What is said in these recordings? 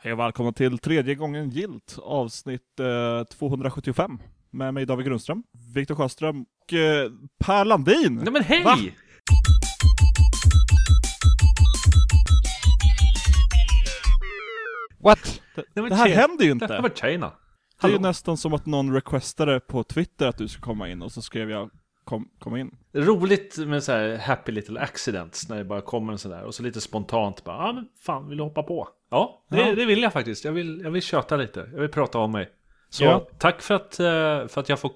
Hej och välkomna till tredje gången gilt avsnitt eh, 275 med mig David Grundström, Viktor Sjöström och eh, Per Landin. Nej men hej! Va? What? Men Det här händer ju Det inte. tjena. Det är ju nästan som att någon requestade på Twitter att du ska komma in och så skrev jag kom, kom in. Roligt med så här happy little accidents när det bara kommer en sån där och så lite spontant bara, ja men fan vill du hoppa på? Ja, det, Ja. det vill jag faktiskt. Jag vill, jag vill köta lite. Jag vill prata om mig. Så Ja. tack för att, eh, för att jag får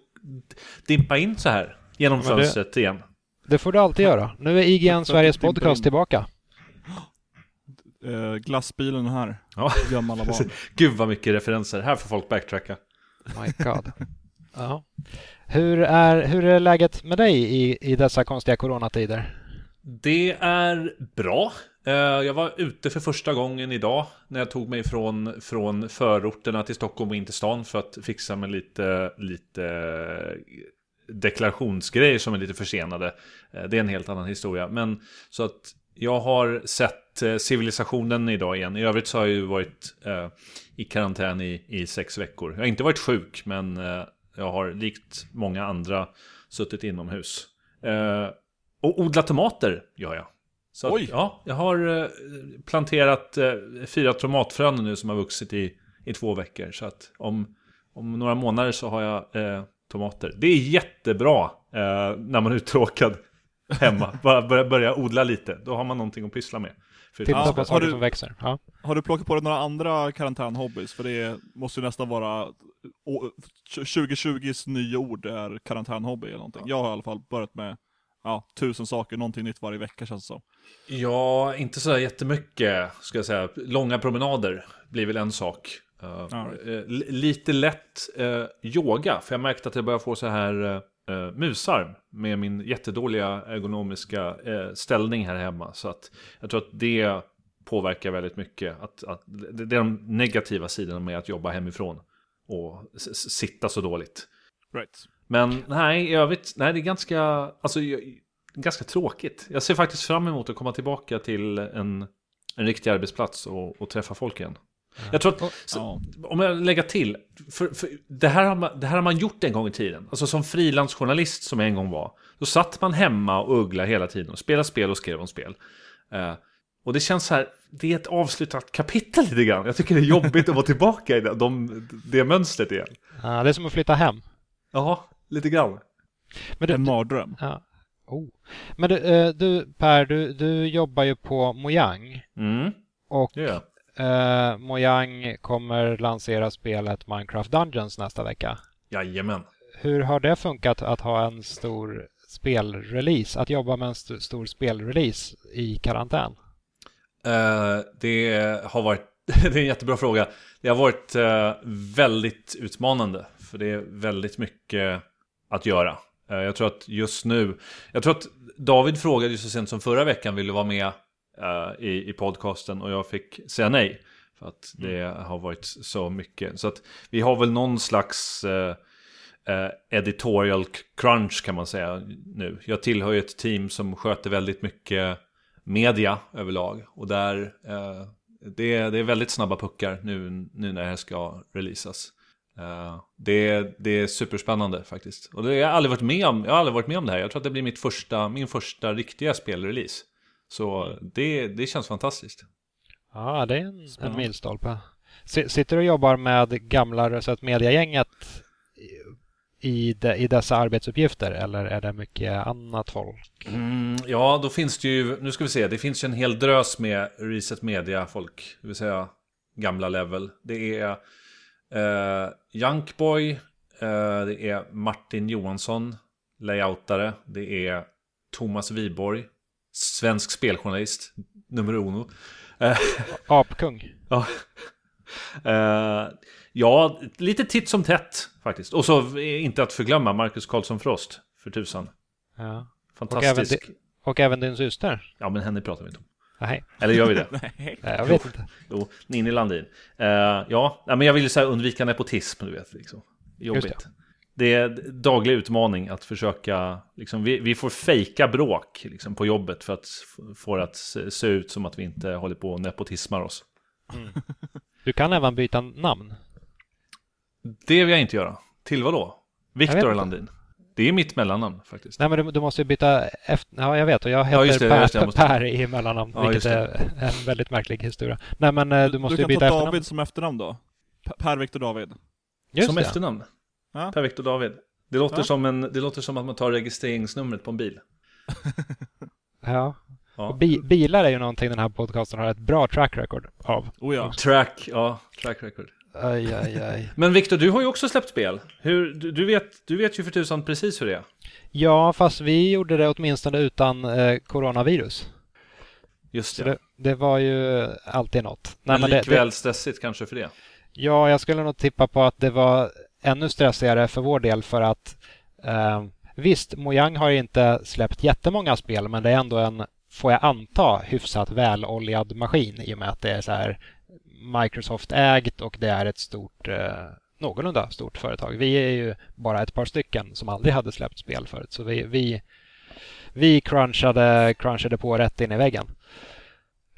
dimpa in så här genom Ja, men det- fönstret igen. Det får du alltid göra. Nu är IGN Sveriges podcast tillbaka. Eh, glassbilen här, Ja. gamla barn. Gud vad mycket referenser. Här får folk backtracka. My God. Ja. Hur, är, hur är läget med dig i, i dessa konstiga coronatider? Det är bra. Eh, jag var ute för första gången idag när jag tog mig från, från förorterna till Stockholm och in till stan för att fixa med lite, lite eh, deklarationsgrejer som är lite försenade. Eh, det är en helt annan historia. Men så att jag har sett civilisationen idag igen. I övrigt så har jag ju varit i karantän i, i sex veckor. Jag har inte varit sjuk men jag har likt många andra suttit inomhus. Eh, och odla tomater gör jag. Så att, Oj. ja, jag har eh, planterat eh, fyra tomatfrön nu som har vuxit i, i två veckor. Så att om, om några månader så har jag eh, tomater. Det är jättebra eh, när man är uttråkad hemma. Bara börja, börja odla lite. Då har man någonting att pyssla med. För Titta Ja, på har saker du- som växer. Ja. Har du plockat på dig några andra karantänhobbys? För det måste ju nästan vara å- 2020s nya ord är karantänhobby eller någonting. Jag har i alla fall börjat med ja, tusen saker, någonting nytt varje vecka känns det som. Ja, inte så jättemycket ska jag säga. Långa promenader blir väl en sak. Uh, Ja. eh, li- lite lätt eh, yoga, för jag märkte att jag börjar få så här uh, musarm med min jättedåliga ergonomiska eh, ställning här hemma. Så att jag tror att det påverkar väldigt mycket. Att, att, det det är de negativa sidorna med att jobba hemifrån och sitta så dåligt. Right. Men nej, i övrigt, nej det är ganska, alltså, ganska tråkigt. Jag ser faktiskt fram emot att komma tillbaka till en, en riktig arbetsplats och, och träffa folk igen. Jag tror att, så, om jag lägger till, för, för det, här har man, det här har man gjort en gång i tiden. Alltså som frilansjournalist som jag en gång var. Då satt man hemma och ugglade hela tiden och spelade spel och skrev om spel. Eh, och det känns så här, det är ett avslutat kapitel lite grann. Jag tycker det är jobbigt att vara tillbaka i det, de, det mönstret igen. Ja, det är som att flytta hem. Ja, lite grann. Men du, En mardröm. ja. oh. Men du, eh, du Per, du, du jobbar ju på Mojang. Mm, Och jag. Eh, Mojang kommer lansera spelet Minecraft Dungeons nästa vecka. Jajamän. Hur har det funkat att ha en stor spelrelease? Att jobba med en st- stor spelrelease i karantän? Eh, det har varit, det är en jättebra fråga. Det har varit eh, väldigt utmanande. För det är väldigt mycket att göra. Eh, jag tror att just nu, jag tror att David frågade ju så sent som förra veckan ville vara med eh, i, i podcasten och jag fick säga nej. För att det har varit så mycket. Så att vi har väl någon slags eh, eh, editorial crunch kan man säga nu. Jag tillhör ju ett team som sköter väldigt mycket media överlag. Och där, det, är, det är väldigt snabba puckar nu, nu när det här ska releasas. Eh, det, det är superspännande faktiskt. Och det har jag aldrig varit med om, jag har aldrig varit med om det här. Jag tror att det blir mitt första, min första riktiga spelrelease. Så det, det känns fantastiskt. Ja, det är en, en milstolpe. Si- Sitter du och jobbar med gamla Röset Media-gänget i, de, i dessa arbetsuppgifter eller är det mycket annat folk? Mm, ja, då finns det ju, nu ska vi se, det finns ju en hel drös med Reset Media-folk, det vill säga gamla level. Det är eh, Junkboy, eh, det är Martin Johansson, layoutare, det är Thomas Wiborg, svensk speljournalist, nummer uno. Eh, Apkung. ja. Eh, ja, lite titt som tätt faktiskt. Och så inte att förglömma Marcus Karlsson Frost, för tusan. Ja. Fantastisk. Och även din syster? Ja, men henne pratar vi inte om. Nej, Eller gör vi det? Nej, jag vet inte. Jo, Ninni Landin. Eh, ja, men jag vill så här undvika nepotism, du vet. Liksom. Jobbigt. Det är en daglig utmaning att försöka, liksom, vi, vi får fejka bråk liksom, på jobbet för att få det att se, ut som att vi inte håller på och nepotismar oss. Du kan även byta namn. Det vill jag inte göra. Till vad då? Viktor. Landin. Det är mitt mellannamn faktiskt. Nej, men du, du måste ju byta efter... Ja, jag vet. Och jag heter Ja, just det, per, det, jag måste- per i mellannamn, Ja, vilket är en väldigt märklig historia. Nej, men eh, du måste du ju kan byta ta efternamn. David som efternamn då. Per- Per Viktor David. Just som det. efternamn. Ja. Per Viktor David. Det låter, Ja. som en, det låter som att man tar registreringsnumret på en bil. Ja. Ja. Bi bilar är ju någonting den här podcasten har ett bra track record av. Oh ja. Track, ja, track record. Aj, aj, aj. Men Viktor, du har ju också släppt spel. Hur, du, du, vet, du vet ju för tusan precis hur det är. Ja, fast vi gjorde det åtminstone utan eh, coronavirus. Just det. det, det var ju alltid något. Nej, men men det- likväl stressigt kanske för det. Ja, jag skulle nog tippa på att det var ännu stressigare för vår del för att eh, visst, Mojang har inte släppt jättemånga spel men det är ändå en, får jag anta, hyfsat väloljad maskin i och med att det är så här Microsoft-ägt och det är ett stort, eh, någorlunda stort företag. Vi är ju bara ett par stycken som aldrig hade släppt spel förut så vi, vi, vi crunchade, crunchade på rätt in i väggen.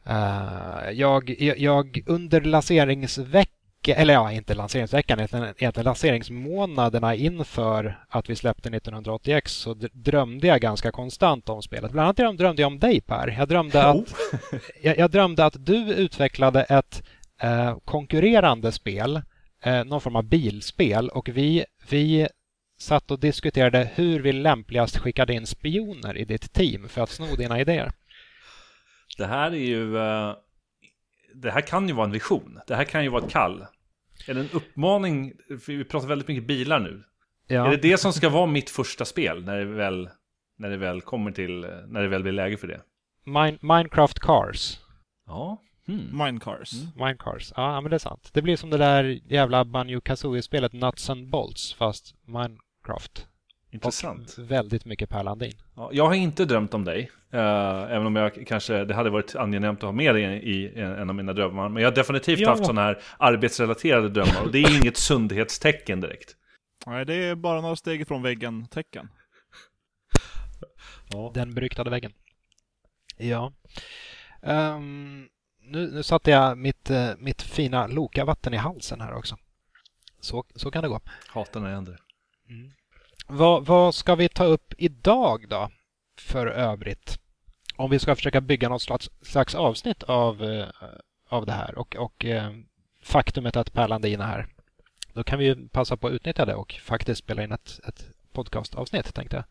Uh, jag, jag, jag under lanseringsveckan eller ja, inte lanseringsveckan, utan egentligen lanseringsmånaderna inför att vi släppte 1980X så drömde jag ganska konstant om spelet. Bland annat dröm- drömde jag om dig Per. Jag drömde att, jag, jag drömde att du utvecklade ett eh, konkurrerande spel, eh, någon form av bilspel och vi, vi satt och diskuterade hur vi lämpligast skickade in spioner i ditt team för att sno dina idéer. Det här är ju... eh, det här kan ju vara en vision. Det här kan ju vara ett kall. Är det en uppmaning? För vi pratar väldigt mycket bilar nu. Ja. Är det det som ska vara mitt första spel när det väl, när det väl kommer till, när det väl blir läge för det? Min- Minecraft Cars. Ja. Hmm. Minecars. Minecars. Ja, men det är sant. Det blir som det där jävla Banjo Kazooie-spelet Nuts and Bolts fast Minecraft. Intressant. Och väldigt mycket Per Landin. Ja, jag har inte drömt om dig. eh, även om jag kanske, det hade varit angenämt att ha med dig i en, en av mina drömmar. Men jag har definitivt Ja. haft sådana här arbetsrelaterade drömmar. Och det är inget sundhetstecken direkt. Nej, det är bara några steg ifrån väggen-tecken. Den beryktade väggen. Ja. Ehm, nu, nu satte jag mitt, eh, mitt fina Loka-vatten i halsen här också. Så, så kan det gå. Hatar när det händer. Vad, vad ska vi ta upp idag då? För övrigt. Om vi ska försöka bygga något slags, slags avsnitt av, eh, av det här och, och eh, faktumet att Per Landin är här. Då kan vi ju passa på att utnyttja det och faktiskt spela in ett, ett podcastavsnitt tänkte jag.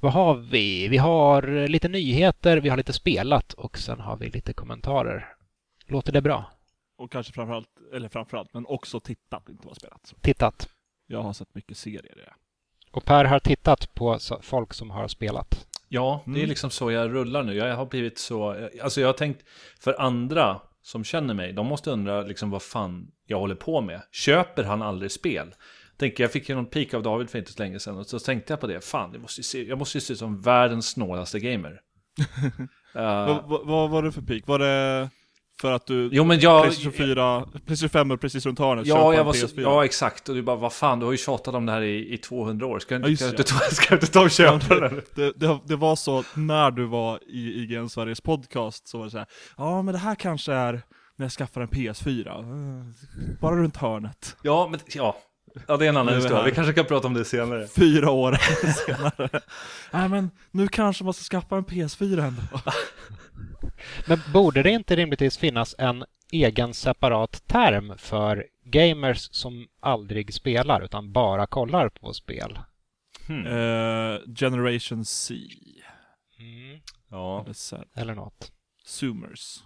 Vad har vi? Vi har lite nyheter, vi har lite spelat och sen har vi lite kommentarer. Låter det bra? Och kanske framförallt, eller framförallt, men också tittat, inte bara spelat. Tittat. Jag har sett mycket serier. Och Per har tittat på folk som har spelat. Ja, det är Mm. liksom så jag rullar nu. Jag har blivit så... Alltså jag har tänkt, för andra som känner mig, de måste undra liksom vad fan jag håller på med. Köper han aldrig spel? Tänker, jag fick ju någon peak av David för inte så länge sedan och så tänkte jag på det. Fan, jag måste ju se, jag måste ju se ut som världens snålaste gamer. Eh, Vad, vad, vad var det för peak? Var det för att du jo men jag... Playstation 4, Playstation 5 och precis runt hörnet Ja, jag var så, PS4? ja, exakt. Och du bara, vad fan, du har ju tjatat om det här i, i 200 år. Ska, Ja, du ska, ta, ska du inte ta och köpa den? det, det, det var så när du var i IGN Sveriges podcast så var det så här, ja men det här kanske är när jag skaffar en PS4. Eh, Bara runt hörnet. Ja, men ja. Ja, det är en annan är historia. Vi kanske kan prata om det senare. Fyra år senare. Nej men nu kanske man ska skaffa en PS4 ändå. Men borde det inte rimligtvis finnas en egen separat term för gamers som aldrig spelar utan bara kollar på spel? Hmm. Eh, Generation C. Mm. Ja. Eller något. Zoomers.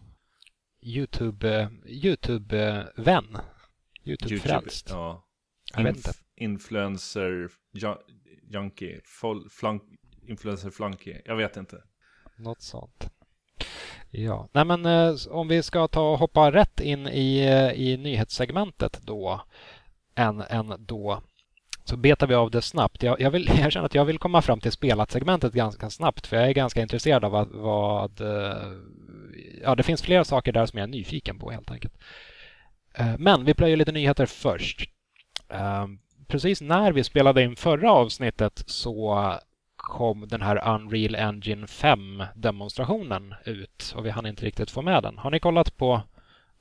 Youtube, Youtube-vän. Youtube-frälst. Ja. Jag vet inte. Influencer ju- junkie. Fol, flank, influencer flunky. Jag vet inte. Något sånt. Ja, nej men eh, om vi ska ta och hoppa rätt in i, eh, i nyhetssegmentet då, än, än då, så betar vi av det snabbt. Jag, jag, vill, jag känner att jag vill komma fram till spelat-segmentet ganska snabbt, för jag är ganska intresserad av vad, vad ja, det finns flera saker där som jag är nyfiken på helt enkelt. Eh, men vi plöjer lite nyheter först. Precis när vi spelade in förra avsnittet så kom den här Unreal Engine 5-demonstrationen ut och vi hann inte riktigt få med den. Har ni kollat på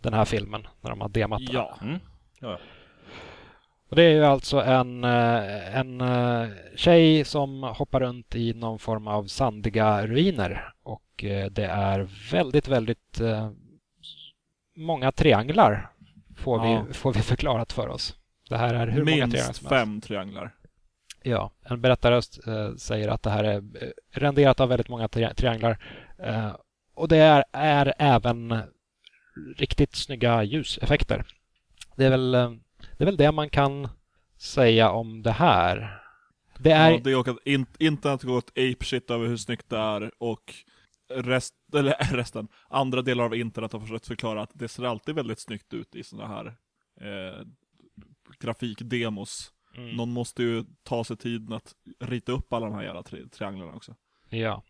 den här filmen när de har demat den. Ja. Mm. Ja. Och det är ju alltså en, eh, en eh, tjej som hoppar runt i någon form av sandiga ruiner. Och eh, det är väldigt, väldigt många trianglar får, Ja. vi, får vi förklarat för oss. Det här är hur många trianglar Minst som helst. fem trianglar. Ja, en berättarröst eh, säger att det här är eh, renderat av väldigt många tri trianglar. Eh, och det är, är även riktigt snygga ljuseffekter. Det är, väl, eh, det är väl det man kan säga om det här. Det är... Ja, det är också att in, internet går åt apeshit över hur snyggt det är och rest, eller resten, andra delar av internet har försökt förklara att det ser alltid väldigt snyggt ut i sådana här eh, grafikdemos. Mm, Någon måste ju ta sig tiden att rita upp alla de här jävla tri trianglarna också. ja.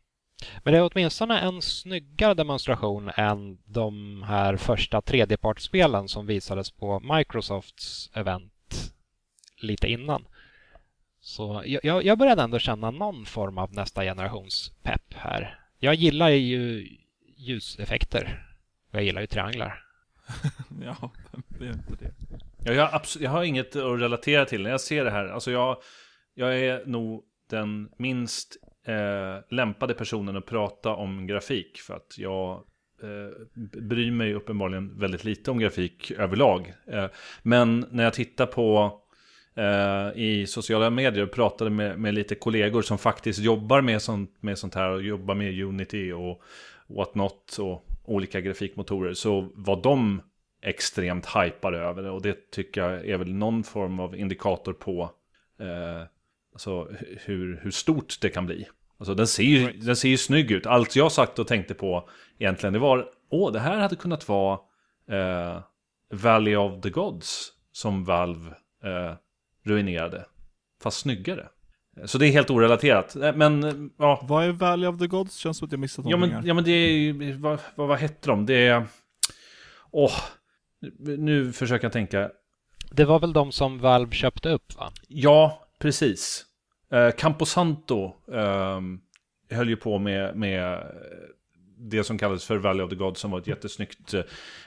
Men det är åtminstone en snyggare demonstration än de här första tredjepartsspelen som visades på Microsofts event lite innan. Så jag- jag, började ändå känna någon form av nästa generations pepp här. Jag gillar ju ljuseffekter. Och jag gillar ju trianglar. ja, det är inte det. Ja, jag, har jag har inget att relatera till när jag ser det här. Alltså jag, jag är nog den minst eh, lämpade personen att prata om grafik. För att jag eh, bryr mig uppenbarligen väldigt lite om grafik överlag. Eh, men när jag tittar på eh, i sociala medier och pratade med, med lite kollegor som faktiskt jobbar med sånt, med sånt här och jobbar med Unity och whatnot och olika grafikmotorer så var de extremt hypade över det och det tycker jag är väl någon form av indikator på eh, alltså hur, hur stort det kan bli. Alltså den ser, ju, den ser ju snygg ut. Allt jag sagt och tänkte på egentligen det var åh det här hade kunnat vara eh, Valley of the Gods som Valve eh, ruinerade. Fast snyggare. Så det är helt orelaterat. Eh, Men eh, ja, Vad är Valley of the Gods? Känns som att jag missat Ja någonting men, här. ja men det är ju, vad, vad, vad hette de? Det är... Åh, nu försöker jag tänka. Det var väl de som Valve köpte upp va? Ja, precis. Eh, Camposanto eh, höll ju på med, med det som kallades för Valley of the Gods som var ett jättesnyggt eh,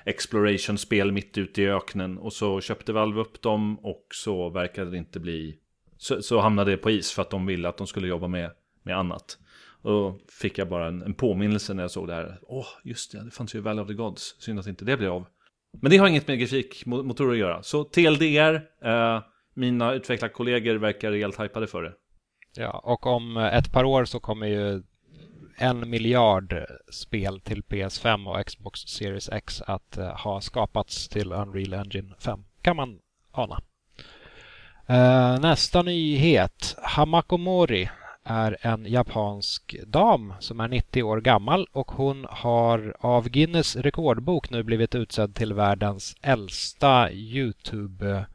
exploration-spel mitt ute i öknen. Och så köpte Valve upp dem och så verkade det inte bli... Så, så hamnade det på is för att de ville att de skulle jobba med, med annat. Och då fick jag bara en, en påminnelse när jag såg det här. Åh, just det, det fanns ju Valley of the Gods. Synd att inte det blev av. Men det har inget med grafikmotorer att göra. Så TLDR, eh, mina utvecklarkollegor verkar helt hypade för det. Ja, och om ett par år så kommer ju en miljard spel till PS5 och Xbox Series X att eh, ha skapats till Unreal Engine 5. Kan man ana. Eh, nästa nyhet. Hamako Mori är en japansk dam som är 90 år gammal och hon har av Guinness rekordbok nu blivit utsedd till världens äldsta Youtube...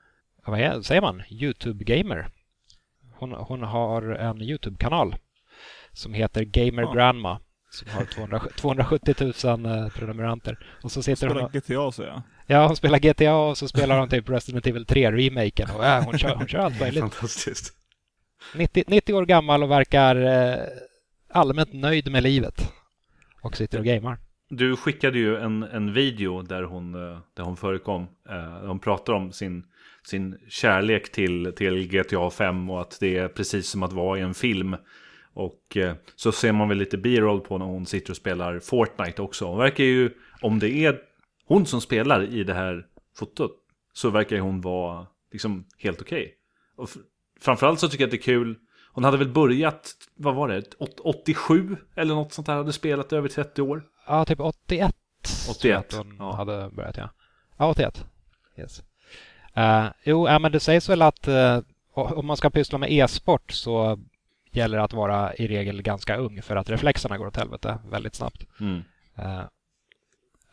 Vad är, säger man? Youtube-gamer. Hon, hon har en Youtube-kanal som heter Gamer Ja. Grandma som har 200, 270 000 eh, prenumeranter. Och så sitter hon Spelar och, GTA säger jag. Ja, hon spelar GTA och så spelar hon typ Resident Evil 3-remaken och ja, hon, kör, hon kör allt möjligt. Fantastiskt. 90, 90 år gammal och verkar eh, allmänt nöjd med livet. Och sitter och gamer. Du skickade ju en, en video där hon, eh, där hon förekom. Eh, Hon pratar om sin, sin kärlek till, till GTA 5 och att det är precis som att vara i en film. Och eh, så ser man väl lite B-roll på när hon sitter och spelar Fortnite också. Hon verkar ju, om det är hon som spelar i det här fotot, så verkar hon vara liksom helt okej. Okay framförallt så tycker jag att det är kul. Hon hade väl börjat, vad var det, Åt- 87 eller något sånt här, hade spelat över 30 år. Ja, typ 81. tror jag 81, att hon ja. hade börjat, ja. Ja, 81. Yes. Eh, jo, ja, men det sägs väl att eh, om man ska pyssla med e-sport så gäller det att vara i regel ganska ung för att reflexerna går åt helvete väldigt snabbt. Mm. Eh,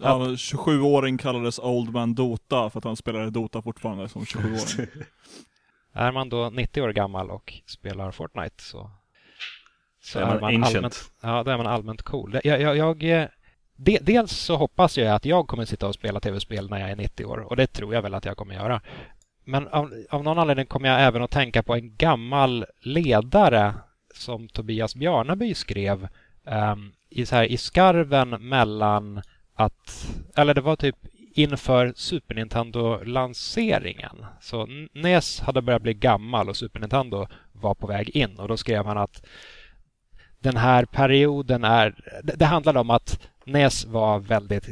Ja, men 27-åring kallades Old Man Dota för att han spelade Dota fortfarande som 27-åring. Är man då 90 år gammal och spelar Fortnite så, så Är man ancient. allmänt, ja, då är man allmänt cool. Jag, jag, jag, eh, de, dels så hoppas jag att jag kommer sitta och spela tv-spel när jag är 90 år och det tror jag väl att jag kommer göra. Men av, av någon anledning kommer jag även att tänka på en gammal ledare som Tobias Bjarnaby skrev ehm, i, så här, i skarven mellan att, eller det var typ inför Super Nintendo-lanseringen. Så NES hade börjat bli gammal och Super Nintendo var på väg in och då skrev han att den här perioden är... Det handlade om att NES var väldigt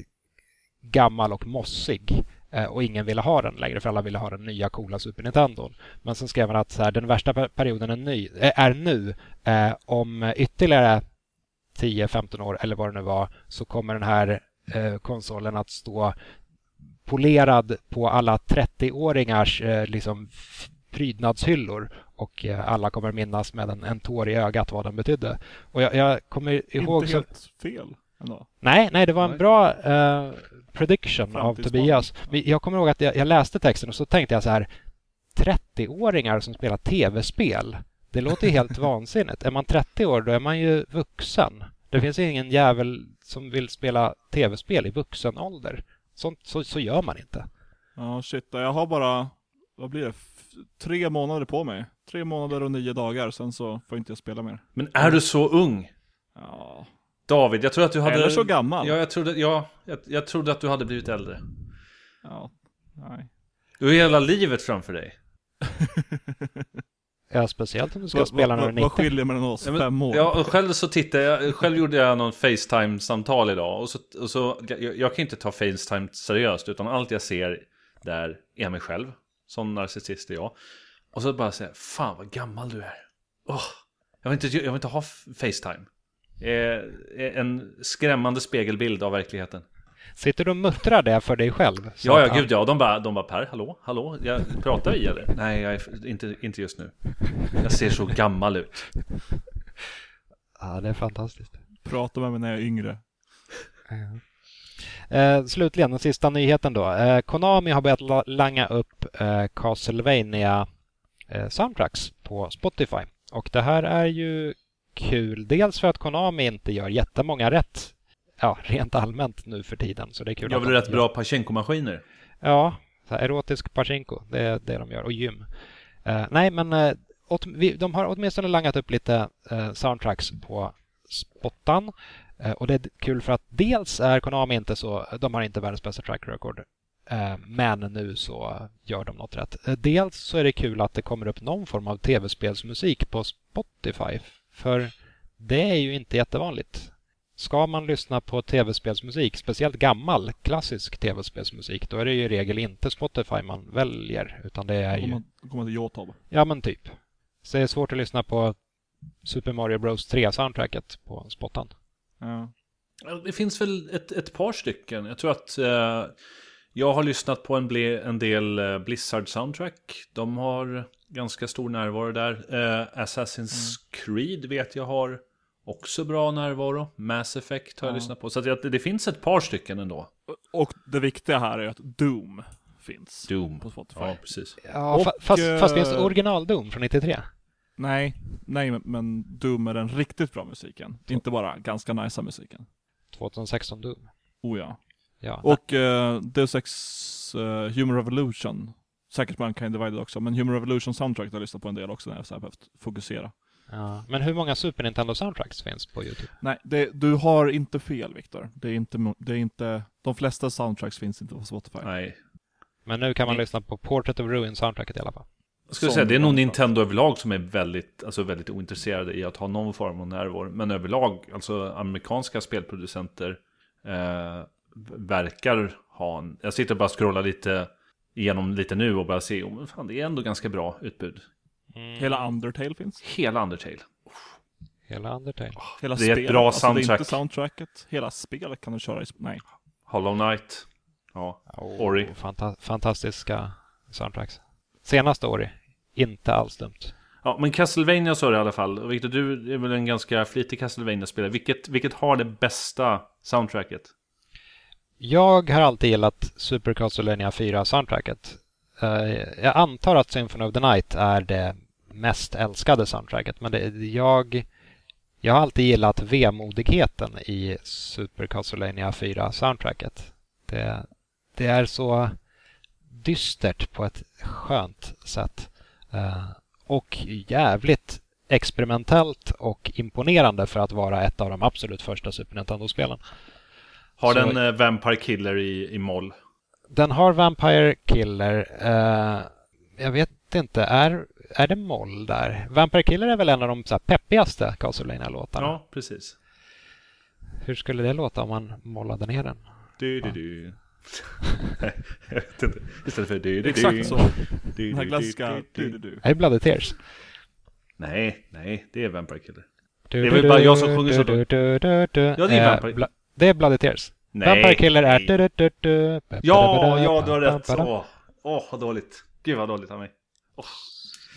gammal och mossig eh, och ingen ville ha den längre för alla ville ha den nya coola Super Nintendo. Men sen skrev han att så här, den värsta perioden är, ny, eh, är nu. Eh, om ytterligare 10-15 år eller vad det nu var så kommer den här eh, konsolen att stå polerad på alla 30-åringars eh, liksom prydnadshyllor och eh, alla kommer minnas med en, en tår i ögat vad den betydde. Och jag, jag kommer ihåg... Inte helt så... fel ändå. Nej, nej, det var en nej. bra uh, prediction av Tobias. Jag kommer ihåg att jag, jag, läste texten och så tänkte jag så här 30-åringar som spelar tv-spel. Det låter ju helt vansinnigt. Är man 30 år då är man ju vuxen. Det finns ingen jävel som vill spela tv-spel i vuxen ålder. Sånt, så, så gör man inte. Ja, shit. Jag har bara, vad blir det, tre månader på mig. Tre månader och nio dagar, sen så får inte jag spela mer. Men är du så ung? Ja. David, jag tror att du hade... Eller så gammal. Ja, jag trodde, ja, jag, jag trodde att du hade blivit äldre. Ja, nej. Du har hela livet framför dig. Ja, speciellt om du ska va, spela när du är 90. Vad skiljer mellan oss? Ja, men, Fem år? Ja, själv så tittade jag, själv gjorde jag någon Facetime-samtal idag. Och så, och så jag, jag, kan inte ta Facetime seriöst, utan allt jag ser där är mig själv. Sån narcissist är jag. Och så bara säga, fan vad gammal du är. Oh, jag, vill inte, jag vill inte ha Facetime. Eh, en skrämmande spegelbild av verkligheten. Sitter du och muttrar det för dig själv? Ja, ja, gud ja. De bara, de bara Per, hallå, hallå, jag, pratar vi eller? Nej, jag är, inte, inte just nu. Jag ser så gammal ut. Ja, det är fantastiskt. Prata med mig när jag är yngre. Eh, slutligen, den sista nyheten då. Eh, Konami har börjat langa upp eh, Castlevania eh, soundtracks på Spotify. Och det här är ju kul. Dels för att Konami inte gör jättemånga rätt ja, rent allmänt nu för tiden. Så det är kul. Jag vill rätt bra Pachinko-maskiner. Ja, erotisk Pachinko. Det är det de gör. Och gym. Uh, nej, men uh, åt, vi, de har åtminstone langat upp lite uh, soundtracks på spottan. och det är kul för att dels är Konami inte så, de har inte världens bästa track record. Men nu så gör de något rätt. Dels så är det kul att det kommer upp någon form av tv-spelsmusik på Spotify. För det är ju inte jättevanligt. Ska man lyssna på tv-spelsmusik, speciellt gammal klassisk tv-spelsmusik, då är det ju i regel inte Spotify man väljer, utan det är ju... Då kommer till Youtube. Ja, men typ. Så det är svårt att lyssna på Super Mario Bros 3-soundtracket på spottan. Ja. Det finns väl ett, ett par stycken. Jag tror att eh, jag har lyssnat på en, ble, en del eh, Blizzard-soundtrack. De har ganska stor närvaro där. Eh, Assassin's mm. Creed vet jag har Också bra närvaro. Mass Effect har jag lyssnat på. Så det, det finns ett par stycken ändå. Och det viktiga här är att Doom finns. Doom. På Spotify. Ja, precis. Ja, och, fast, fast finns det eh, original Doom från 93? Nej, nej men Doom är den riktigt bra musiken. Så. Inte bara ganska nice musiken. 2016 Doom. Oh ja. ja och uh, Deus Ex uh, Human Revolution. Säkert Mankind Divided också, men Human Revolution soundtrack har jag lyssnat på en del också när jag har behövt fokusera. Ja, men hur många Super Nintendo soundtracks finns på Youtube? Nej, det, du har inte fel Viktor. Det är inte, det är inte, de flesta soundtracks finns inte på Spotify. Nej. Men nu kan man Nej. lyssna på Portrait of Ruin soundtracket i alla fall. Jag skulle säga, det är nog Nintendo överlag som är väldigt, alltså väldigt ointresserade i att ha någon form av närvaro. Men överlag, alltså amerikanska spelproducenter eh, verkar ha en... Jag sitter och bara scrollar lite igenom lite nu och bara ser, oh, fan, det är ändå ganska bra utbud. Mm. Hela Undertale finns. Hela Undertale. Hela Undertale. Hela det är spel. ett bra alltså, soundtrack. Det är inte soundtracket. Hela spelet kan du köra i... Nej. Hollow Knight. Ja. Oh, Ori. Fanta fantastiska soundtracks. Senaste Ori. Inte alls dumt. Ja, men Castlevania sa du i alla fall. Victor, du är väl en ganska flitig Castlevania-spelare. Vilket, vilket har det bästa soundtracket? Jag har alltid gillat Super Castlevania 4-soundtracket. Eh, jag antar att Symphony of the Night är det mest älskade soundtracket, men det, jag, jag har alltid gillat vemodigheten i Super Castlevania 4-soundtracket. Det, det är så dystert på ett skönt sätt. Uh, och jävligt experimentellt och imponerande för att vara ett av de absolut första Super Nintendo-spelen. Har den uh, Vampire Killer i, i moll? Den har Vampire Killer. Uh, jag vet inte, är, är det moll där? Vampire Killer är väl en av de så här, peppigaste Castlevania-låtarna? Ja, precis. Hur skulle det låta om man mollade ner den? Du, du, du. jag vet inte. Istället för du, du, Exakt du. så. Du, Den här du, klassiska du, du, du. Är det Bloody Tears? Nej, nej, det är Vampire Killer. Du, Det är väl bara jag som sjunger så då? Du, du, du, du. Ja, det är Eh, Vampire- Det är Bloody Tears. Nej. Vampire Killer är... Du, du, du, du. Ja, ja, du har rätt. Åh, åh, vad dåligt. Gud vad dåligt av mig. Åh.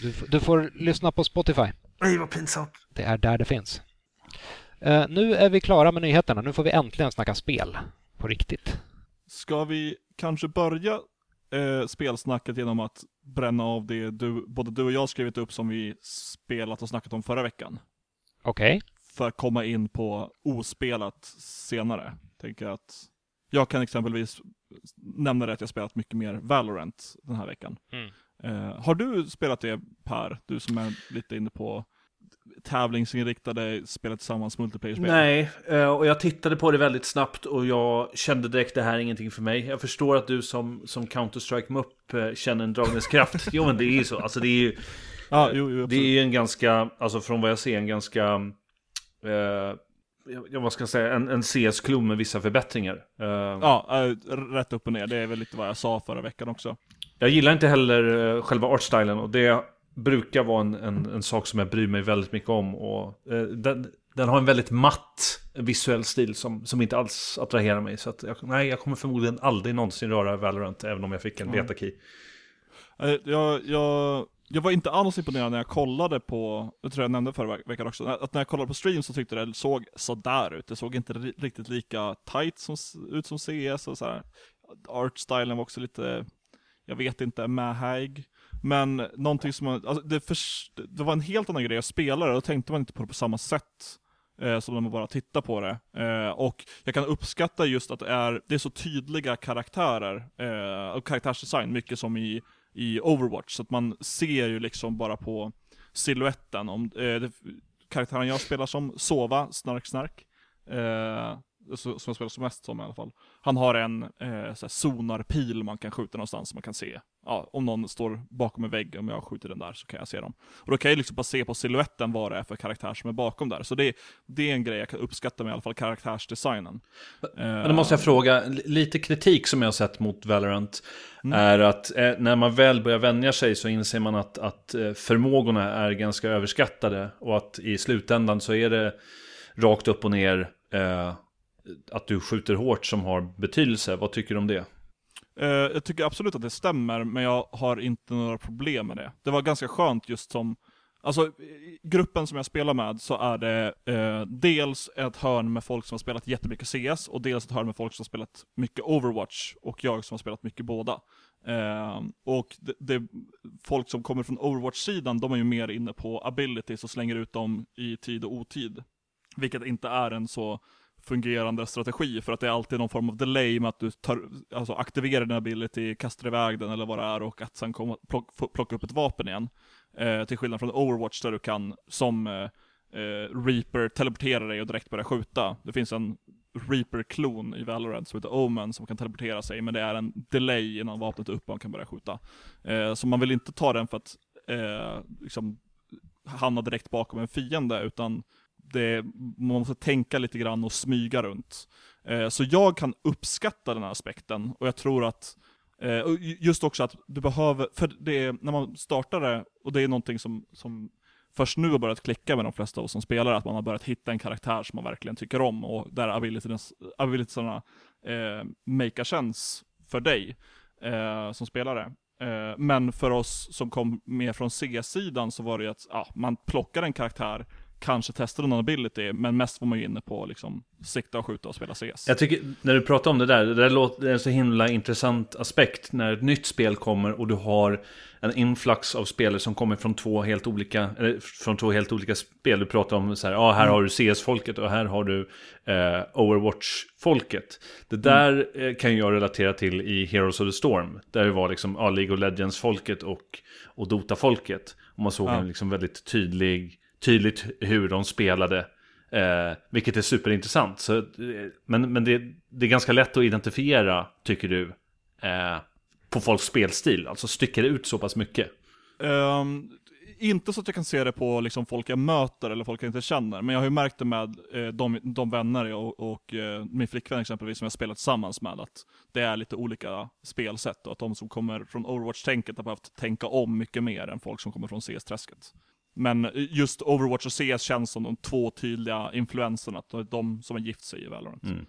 Du, du får lyssna på Spotify. Nej, vad pinsamt. Det är där det finns. Eh, nu är vi klara med nyheterna. Nu får vi äntligen snacka spel. På riktigt. Ska vi kanske börja eh, spelsnacket genom att bränna av det du, både du och jag skrivit upp som vi spelat och snackat om förra veckan? Okej. För att komma in på ospelat senare. Tänker att jag kan exempelvis nämna det att jag spelat mycket mer Valorant den här veckan. Mm. Eh, har du spelat det Per? Du som är lite inne på tävlingsinriktade, spela tillsammans multiplayer-spel. Nej, eh, och jag tittade på det väldigt snabbt och jag kände direkt det här är ingenting för mig. Jag förstår att du som, som Counter-Strike Mupp eh, känner en dragningskraft. jo men det är ju så. Alltså det är ju, Ja, jo, jo, det är ju en ganska, alltså från vad jag ser, en ganska, eh, ja, vad ska jag säga, en, en CS-klon med vissa förbättringar. Eh, Ja, eh, rätt upp och ner. Det är väl lite vad jag sa förra veckan också. Jag gillar inte heller eh, själva artstylen och det brukar vara en, en, en sak som jag bryr mig väldigt mycket om. Och, den, den har en väldigt matt visuell stil som, som inte alls attraherar mig. Så jag, nej, jag kommer förmodligen aldrig någonsin röra Valorant även om jag fick en Mm. beta-key. Eh, Jag, jag, jag var inte alls imponerad när jag kollade på, det tror jag nämnde förra veckan också, att när jag kollade på stream så tyckte det såg sådär ut. Det såg inte riktigt lika tight som, ut som CS och så. Artstylen var också lite, jag vet inte, mähäg. Men någonting som, man- alltså det, för, det var en helt annan grej att spela det, då tänkte man inte på det på samma sätt. Eh, som när man bara tittar på det. Eh, och jag kan uppskatta just att det är, det är så tydliga karaktärer, eh, och karaktärsdesign, mycket som i i Overwatch, så att man ser ju liksom bara på siluetten om, eh, det, karaktären jag spelar som, Sova, Snark Snark, eh, som jag spelar som mest som i alla fall. Han har en eh, sonarpil man kan skjuta någonstans så man kan se, ja, om någon står bakom en vägg, om jag skjuter den där så kan jag se dem. Och då kan jag liksom bara se på siluetten vad det är för karaktär som är bakom där. Så det, det är en grej jag kan uppskatta med i alla fall karaktärsdesignen. Men då måste jag fråga, li- lite kritik som jag har sett mot Valorant Mm. är att eh, när man väl börjar vänja sig så inser man att, att eh, förmågorna är ganska överskattade och att i slutändan så är det rakt upp och ner eh, att du skjuter hårt som har betydelse. Vad tycker du om det? Eh, jag tycker absolut att det stämmer, men jag har inte några problem med det. Det var ganska skönt just som, alltså gruppen som jag spelar med så är det eh, dels ett hörn med folk som har spelat jättemycket CS, och dels ett hörn med folk som har spelat mycket Overwatch, och jag som har spelat mycket båda. Eh, och det, det, folk som kommer från Overwatch-sidan, de är ju mer inne på abilities och slänger ut dem i tid och otid. Vilket inte är en så fungerande strategi för att det är alltid någon form av delay med att du tar, alltså aktiverar din ability, kastar iväg den eller vad det är och att sen komma, plock, plocka upp ett vapen igen. Eh, till skillnad från Overwatch där du kan som eh, eh Reaper teleportera dig och direkt börja skjuta. Det finns en Reaper-klon i Valorant som heter Omen som kan teleportera sig men det är en delay innan vapnet är uppe och man kan börja skjuta. Eh, så man vill inte ta den för att eh, liksom hamna direkt bakom en fiende utan det, man måste tänka lite grann och smyga runt. Eh, så jag kan uppskatta den här aspekten, och jag tror att, eh, just också att du behöver, för det är, när man startar det, och det är någonting som, som först nu har börjat klicka med de flesta av oss som spelar, att man har börjat hitta en karaktär som man verkligen tycker om, och där abilityerna eh, makear sense för dig eh, som spelare. Eh, men för oss som kom mer från C-sidan så var det ju att ja, man plockar en karaktär, kanske testar någon ability, men mest var man ju inne på liksom sikta och skjuta och spela CS. Jag tycker, när du pratar om det där, det där låter det är en så himla intressant aspekt när ett nytt spel kommer och du har en influx av spelare som kommer från två helt olika, eller från två helt olika spel. Du pratar om så här, ja här har du CS-folket och här har du eh, Overwatch-folket. Det där eh, kan jag relatera till i Heroes of the Storm, där det var liksom ja, League of Legends-folket och, och Dota-folket. Och man såg Ja. en liksom väldigt tydlig, tydligt hur de spelade. Eh, vilket är superintressant. Så, eh, men men det, det är ganska lätt att identifiera, tycker du, eh, på folks spelstil? Alltså sticker det ut så pass mycket? Um, inte så att jag kan se det på liksom folk jag möter eller folk jag inte känner, men jag har ju märkt det med eh, de, de vänner och, och eh, min flickvän exempelvis som jag spelat tillsammans med, att det är lite olika spelsätt och att de som kommer från Overwatch-tänket har behövt tänka om mycket mer än folk som kommer från CS-träsket. Men just Overwatch och CS känns som de två tydliga influenserna, de som har gift sig i Valorant. Mm.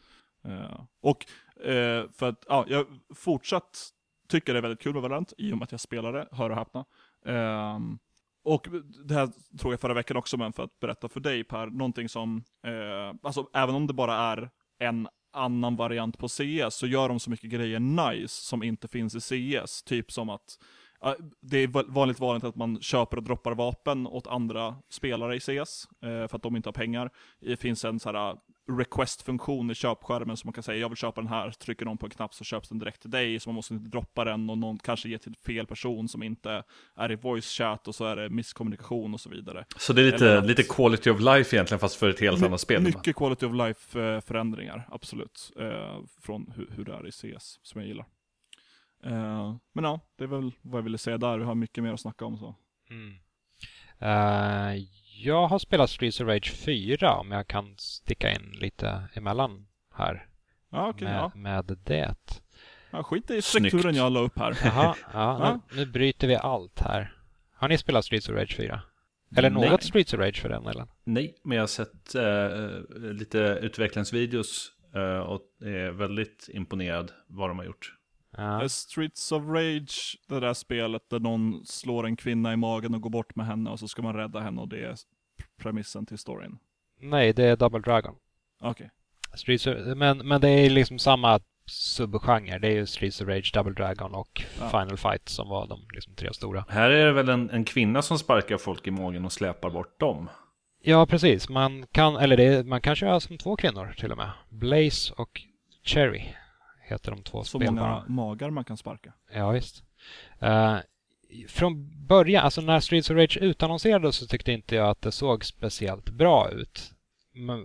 Uh, och uh, för att, ja, jag fortsatt tycker det är väldigt kul med Valorant, i och med att jag spelar det, hör och häpna. Um, och det här tror jag förra veckan också, men för att berätta för dig Per, någonting som, uh, alltså även om det bara är en annan variant på CS, så gör de så mycket grejer nice som inte finns i CS. Typ som att det är vanligt vanligt att man köper och droppar vapen åt andra spelare i CS, eh, för att de inte har pengar. Det finns en sån här request-funktion i köpskärmen som man kan säga jag vill köpa den här, trycker någon på en knapp så köps den direkt till dig, så man måste inte droppa den och någon kanske ger till fel person som inte är i voice chat och så är det misskommunikation och så vidare. Så det är lite, att, lite quality of life egentligen fast för ett helt annat spel? Mycket quality of life eh, förändringar, absolut, eh, från hur, hur det är i CS, som jag gillar. Uh, men ja, det är väl vad jag ville säga där. Vi har mycket mer att snacka om så. Mm. Uh, jag har spelat Streets of Rage 4 om jag kan sticka in lite emellan här. Ja, okay, med, ja. med det. Ja, skit i strukturen jag la upp här. Jaha, ja, ja. Nu, nu bryter vi allt här. Har ni spelat Streets of Rage 4? Eller Nej. något Streets of Rage för den eller? Nej, men jag har sett uh, lite utvecklingsvideos uh, och är väldigt imponerad vad de har gjort. Ja. Streets of Rage, det där spelet där någon slår en kvinna i magen och går bort med henne och så ska man rädda henne och det är premissen till storyn. Nej, det är Double Dragon. Okej. Okay. men, men det är liksom samma subgenre. Det är ju Streets of Rage, Double Dragon och ja. Final Fight som var de liksom tre stora. Här är det väl en, en kvinna som sparkar folk i magen och släpar bort dem? Ja, precis. Man kan, eller det, man kan köra som två kvinnor till och med. Blaze och Cherry heter de två Så många magar man kan sparka. Ja, visst. Uh, från början, alltså när Streets of Rage utannonserades så tyckte inte jag att det såg speciellt bra ut. Men,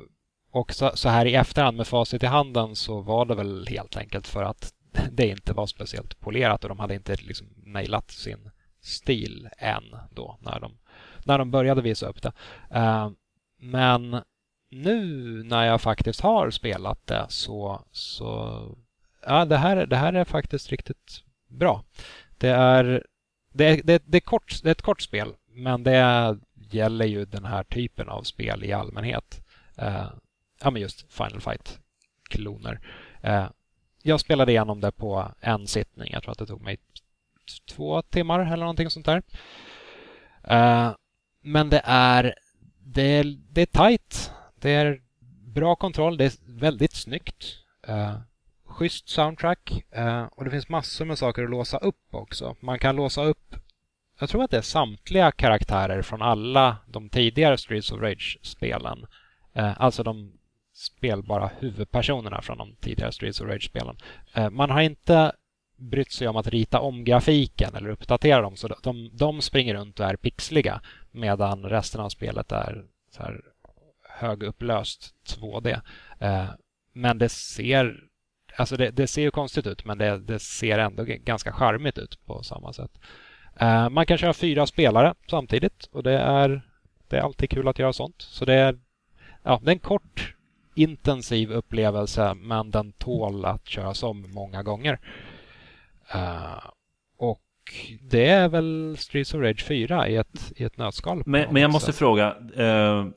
och så, så, här i efterhand med facit i handen så var det väl helt enkelt för att det inte var speciellt polerat och de hade inte liksom nailat sin stil än då när de, när de började visa upp det. Uh, men nu när jag faktiskt har spelat det så, så ja, det, här, det här är faktiskt riktigt bra. Det är, det är, det, det är, kort, det är ett kort spel, men det gäller ju den här typen av spel i allmänhet. Uh, ja, men just Final Fight-kloner. Uh, eh, jag spelade igenom det på en sittning. Jag tror att det tog mig två timmar eller någonting sånt där. Uh, men det är, det är, det är tight. Det är bra kontroll. Det är väldigt snyggt. Uh, schysst soundtrack eh, och det finns massor med saker att låsa upp också. Man kan låsa upp, jag tror att det är samtliga karaktärer från alla de tidigare Streets of Rage-spelen. Eh, alltså de spelbara huvudpersonerna från de tidigare Streets of Rage-spelen. Eh, man har inte brytt sig om att rita om grafiken eller uppdatera dem så de, de springer runt och är pixliga medan resten av spelet är så här högupplöst 2D. Eh, men det ser Alltså det, det, ser ju konstigt ut men det, det, ser ändå ganska charmigt ut på samma sätt. Uh, man kan köra fyra spelare samtidigt och det är, det är alltid kul att göra sånt. Så det är, ja, det är en kort intensiv upplevelse men den tål att köras om många gånger. Uh, och det är väl Streets of Rage 4 i ett, i ett nötskal. Men, men jag måste sätt. fråga. Uh,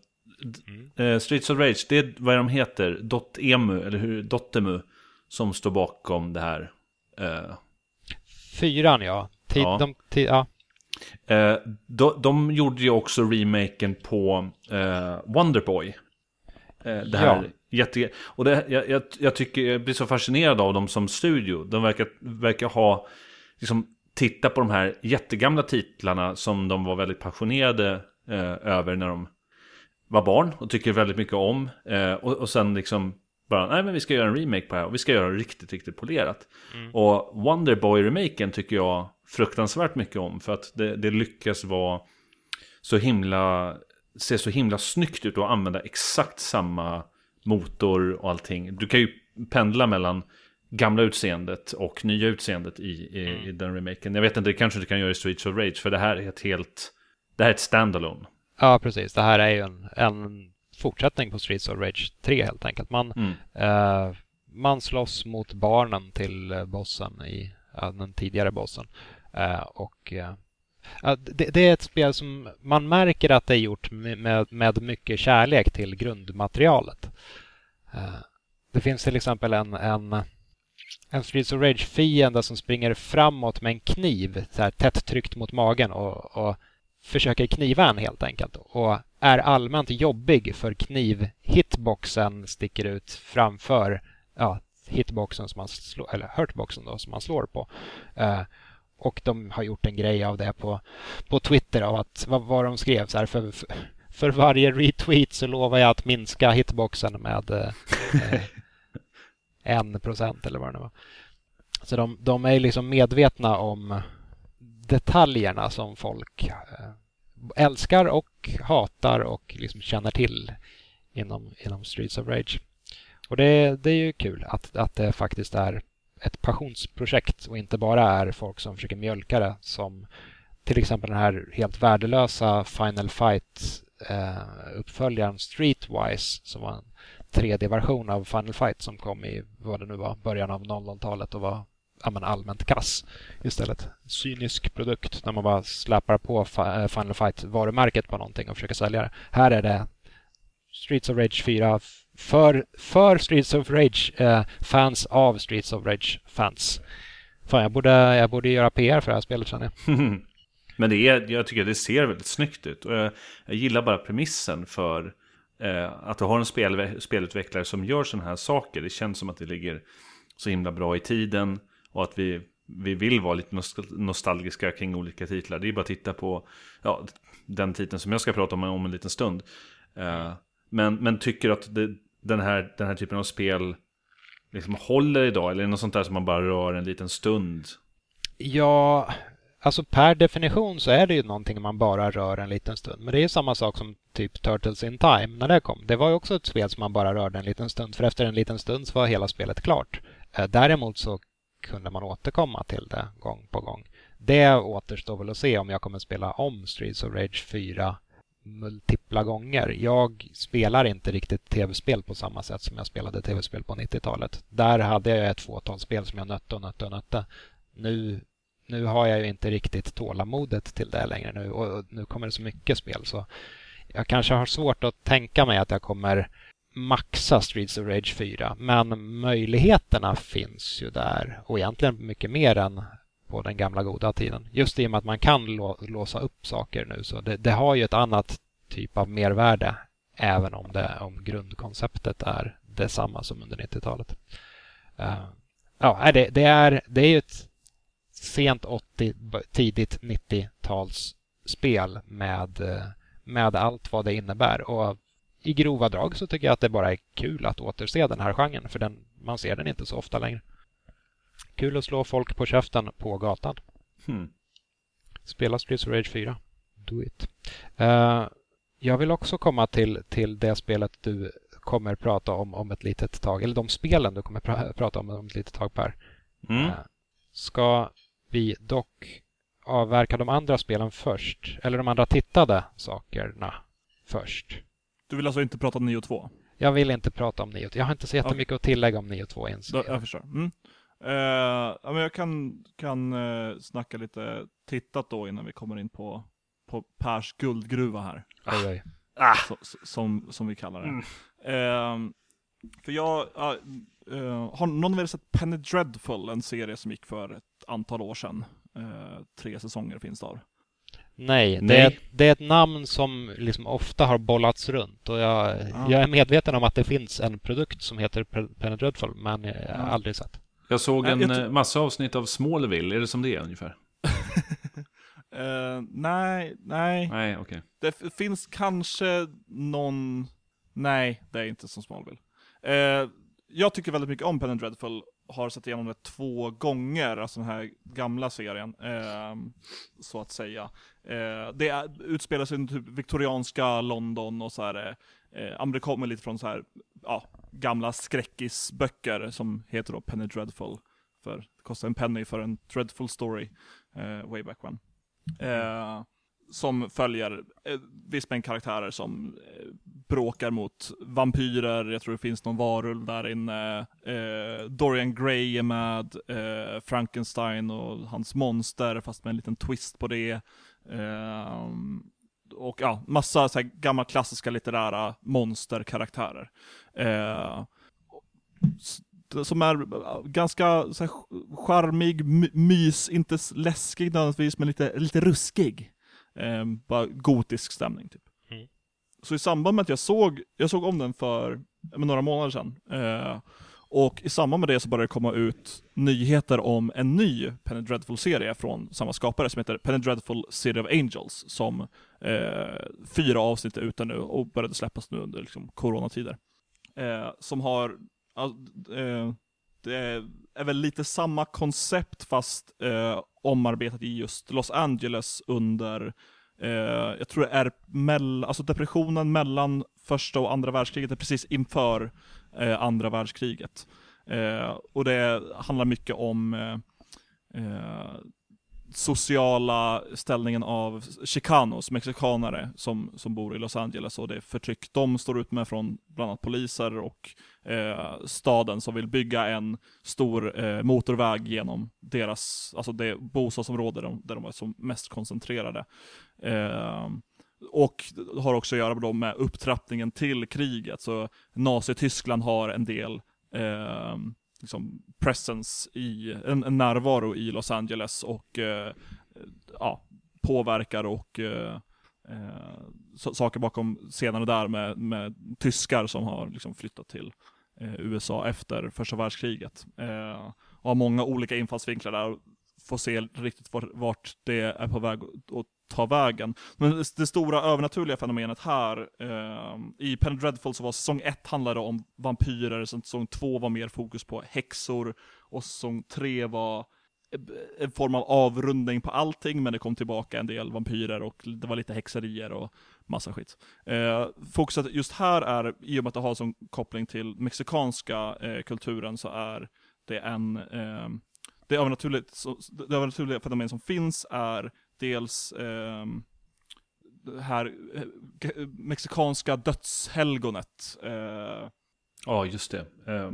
mm. Streets of Rage, det är vad de heter? .emu eller hur? .emu som står bakom det här. Uh, Fyran ja. Tid, ja. De, tid, ja. Uh, de, de, gjorde ju också remaken på uh, Wonderboy. Uh, det här ja. jätte... Och det, jag, jag, jag, tycker, jag blir så fascinerad av dem som studio. De verkar, verkar ha, liksom, titta på de här jättegamla titlarna som de var väldigt passionerade över när de var barn och tycker väldigt mycket om. och, och sen liksom bara, nej men vi ska göra en remake på det här och vi ska göra det riktigt, riktigt polerat. Mm. Och Wonderboy-remaken tycker jag fruktansvärt mycket om för att det, det lyckas vara så himla, se så himla snyggt ut och använda exakt samma motor och allting. Du kan ju pendla mellan gamla utseendet och nya utseendet i, i, mm. i den remaken. Jag vet inte, det kanske du kan göra i Streets of Rage, för det här är ett helt, det här är ett standalone. Ja, precis. Det här är ju en, en fortsättning på Streets of Rage 3 helt enkelt. Man, mm. eh, man slåss mot barnen till eh, bossen i ja, den tidigare bossen. Eh, och eh, det, det, är ett spel som man märker att det är gjort med, med mycket kärlek till grundmaterialet. Eh, det finns till exempel en, en, en Streets of Rage-fiende som springer framåt med en kniv så här, tätt tryckt mot magen och, och försöker kniva en helt enkelt. Och är allmänt jobbig för kniv-hitboxen sticker ut framför ja, hitboxen som man slår, eller hurtboxen då som man slår på. Eh, och de har gjort en grej av det på, på Twitter av att vad, vad de skrev så här för, för varje retweet så lovar jag att minska hitboxen med eh, eh en procent eller vad det nu var. Så de, de är liksom medvetna om detaljerna som folk eh, älskar och hatar och liksom känner till inom, inom Streets of Rage. Och det, det är ju kul att, att det faktiskt är ett passionsprojekt och inte bara är folk som försöker mjölka det som till exempel den här helt värdelösa Final Fight eh, uppföljaren Streetwise som var en 3D-version av Final Fight som kom i vad det nu var, början av 00-talet och var men, allmänt kass istället. Cynisk produkt när man bara släpar på eh, Final Fight-varumärket på någonting och försöker sälja det. Här är det Streets of Rage 4 för, för Streets of Rage eh, fans av Streets of Rage fans. Fan, jag borde, jag borde göra PR för det här spelet känner jag. Men det är, jag tycker det ser väldigt snyggt ut. Och jag, jag gillar bara premissen för eh, att du har en spel, spelutvecklare som gör sådana här saker. Det känns som att det ligger så himla bra i tiden. Och att vi, vi vill vara lite nostalgiska kring olika titlar. Det är bara att titta på ja, den titeln som jag ska prata om om en liten stund. Eh, men, men tycker att det, den, här, den här typen av spel liksom håller idag? Eller är det något sånt där som man bara rör en liten stund? Ja, alltså per definition så är det ju någonting man bara rör en liten stund. Men det är ju samma sak som typ Turtles in Time när det kom. Det var ju också ett spel som man bara rörde en liten stund. För efter en liten stund så var hela spelet klart. Eh, däremot så kunde man återkomma till det gång på gång. Det återstår väl att se om jag kommer spela om Streets of Rage 4 multipla gånger. Jag spelar inte riktigt tv-spel på samma sätt som jag spelade tv-spel på 90-talet. Där hade jag ett fåtal spel som jag nötte och nötte och nötte. Nu, nu har jag ju inte riktigt tålamodet till det längre nu och nu kommer det så mycket spel så jag kanske har svårt att tänka mig att jag kommer maxa Streets of Rage 4 men möjligheterna finns ju där och egentligen mycket mer än på den gamla goda tiden. Just i och med att man kan låsa upp saker nu så det, det, har ju ett annat typ av mervärde även om, det, om grundkonceptet är detsamma som under 90-talet. Uh, eh, ja, det, det, är, det är ju ett sent 80, tidigt 90-talsspel med, eh, med allt vad det innebär. Och i grova drag så tycker jag att det bara är kul att återse den här genren för den, man ser den inte så ofta längre. Kul att slå folk på käften på gatan. Hmm. Spela Streets of Rage 4. Do it. Uh, jag vill också komma till, till det spelet du kommer prata om om ett litet tag. Eller de spelen du kommer pr prata om om ett litet tag Per. Mm. Uh, ska vi dock avverka de andra spelen först? Eller de andra tittade sakerna först? Du vill alltså inte prata om 9 och 2? Jag vill inte prata om 9 Jag har inte så jättemycket okay. att tillägga om 9 och 2 ens. jag förstår. Mm. Uh, ja, men jag kan, kan uh, snacka lite tittat då innan vi kommer in på, på Pers guldgruva här. Oj, oj. Ah. Så, som, som vi kallar det. Mm. Uh, för jag, uh, har någon av er sett Penny Dreadful? En serie som gick för ett antal år sedan. tre säsonger finns det av. Nej, Nej. Det, är, det är ett namn som liksom ofta har bollats runt och jag, ah. jag är medveten om att det finns en produkt som heter Penny Dreadful men jag har ah. aldrig sett. Jag såg en jag eh, massa avsnitt av Smallville, är det som det är ungefär? uh, nej, nej. Nej, okej. Okay. Det finns kanske någon... Nej, det är inte som Smallville. Uh, jag tycker väldigt mycket om Penn Dreadful. Har sett igenom det två gånger, alltså den här gamla serien. eh, så att säga. Eh, det är, utspelar sig i typ viktorianska London och så här, eh, eh amerikaner lite från så här, ja, gamla skräckisböcker som heter då Penny Dreadful. För det kostar en penny för en Dreadful story, eh, way back when. Eh, som följer eh, viss mängd karaktärer som eh, bråkar mot vampyrer, jag tror det finns någon varulv där inne. Eh, Dorian Gray är med, eh, Frankenstein och hans monster, fast med en liten twist på det. Eh, och ja, massa så här, gamla klassiska litterära monsterkaraktärer. Eh, som är eh, ganska så här, charmig, mys, inte läskig nödvändigtvis, men lite, lite ruskig. Eh, bara gotisk stämning typ. Mm. Så i samband med att jag såg, jag såg om den för några månader sedan, eh, och i samband med det så började det komma ut nyheter om en ny Penny Dreadful-serie från samma skapare som heter Penny Dreadful City of Angels, som eh, fyra avsnitt är ute nu och började släppas nu under liksom, coronatider. Eh, som har, eh, det är väl lite samma koncept fast eh, omarbetat i just Los Angeles under eh, jag tror det är mell alltså depressionen mellan första och andra världskriget är precis inför eh, andra världskriget. Eh, och det handlar mycket om eh, eh, sociala ställningen av chicanos, mexikanare, som, som bor i Los Angeles och det förtryck de står ut med från bland annat poliser och eh, staden som vill bygga en stor eh, motorväg genom deras, alltså det bostadsområde där de, där de är som mest koncentrerade. Eh, och har också att göra med, med upptrappningen till kriget. Så Nazityskland har en del eh, liksom presence i, en, en, närvaro i Los Angeles och eh, ja, påverkar och eh, eh saker bakom scenerna där med, med tyskar som har liksom flyttat till eh, USA efter första världskriget. Eh, och har många olika infallsvinklar där, får se riktigt vart det är på väg att ta vägen. Men det, stora övernaturliga fenomenet här, eh, i Penny Dreadful så var säsong 1 handlade om vampyrer, säsong 2 var mer fokus på häxor, och säsong 3 var en form av avrundning på allting, men det kom tillbaka en del vampyrer och det var lite häxerier och massa skit. Eh, fokuset just här är, i och med att det har som koppling till mexikanska eh, kulturen, så är det en eh, det övernaturliga fenomen som finns är dels eh, det här eh, mexikanska dödshelgonet. Eh, ja, eh, just det. Eh.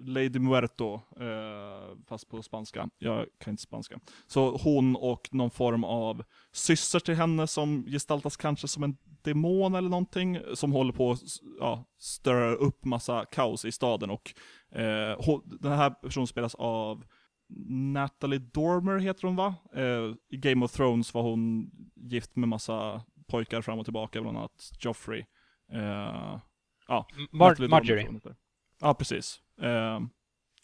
Lady Muerto, eh, fast på spanska. Jag kan inte spanska. Så hon och någon form av syster till henne som gestaltas kanske som en demon eller någonting, som håller på att ja, störa upp massa kaos i staden och eh, den här personen spelas av Natalie Dormer heter hon va? Eh, I Game of Thrones var hon gift med massa pojkar fram och tillbaka, bland annat Joffrey. Eh, ja, Mar Marjorie. Ja, precis. Eh,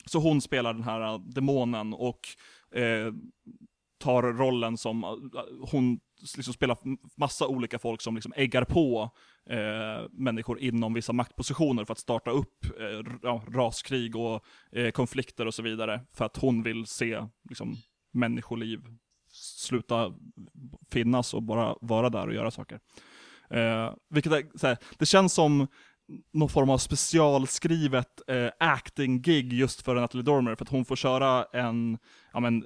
så hon spelar den här uh, demonen och eh, tar rollen som, eh, hon liksom spelar massa olika folk som liksom äggar på eh, människor inom vissa maktpositioner för att starta upp eh, ja, raskrig och eh, konflikter och så vidare. För att hon vill se liksom, människoliv sluta finnas och bara vara där och göra saker. Eh, vilket är, såhär, det känns som någon form av specialskrivet eh, acting-gig just för Natalie Dormer, för att hon får köra en ja, men,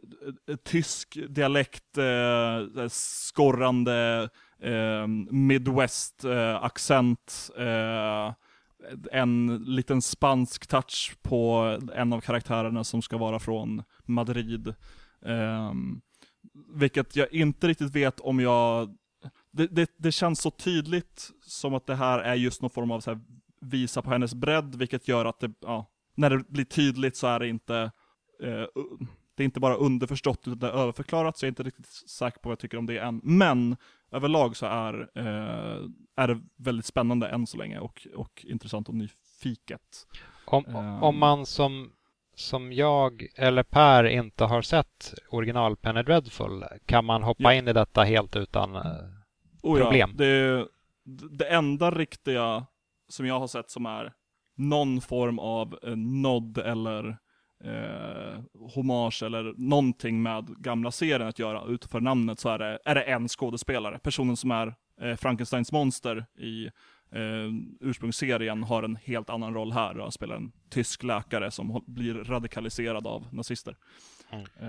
eh, tysk dialekt, eh, eh skorrande eh, Midwest-accent, eh, eh, en liten spansk touch på en av karaktärerna som ska vara från Madrid. Eh, vilket jag inte riktigt vet om jag det, det, det, känns så tydligt som att det här är just någon form av så här, visa på hennes bredd, vilket gör att det, ja, när det blir tydligt så är det inte, eh, det är inte bara underförstått utan det är överförklarat, så jag är inte riktigt säker på vad jag tycker om det än. Men överlag så är, eh, är det väldigt spännande än så länge och, och intressant och nyfiket. Om, um, om man som, som jag eller Per inte har sett original Penny Dreadful, kan man hoppa ja. in i detta helt utan eh, oh, problem? Ja, det, det enda riktiga som jag har sett som är någon form av eh, nod eller eh, hommage eller någonting med gamla serien att göra utanför namnet så är det, är det en skådespelare. Personen som är eh, Frankensteins monster i eh, ursprungsserien har en helt annan roll här. Han spelar en tysk läkare som blir radikaliserad av nazister. Mm. Eh,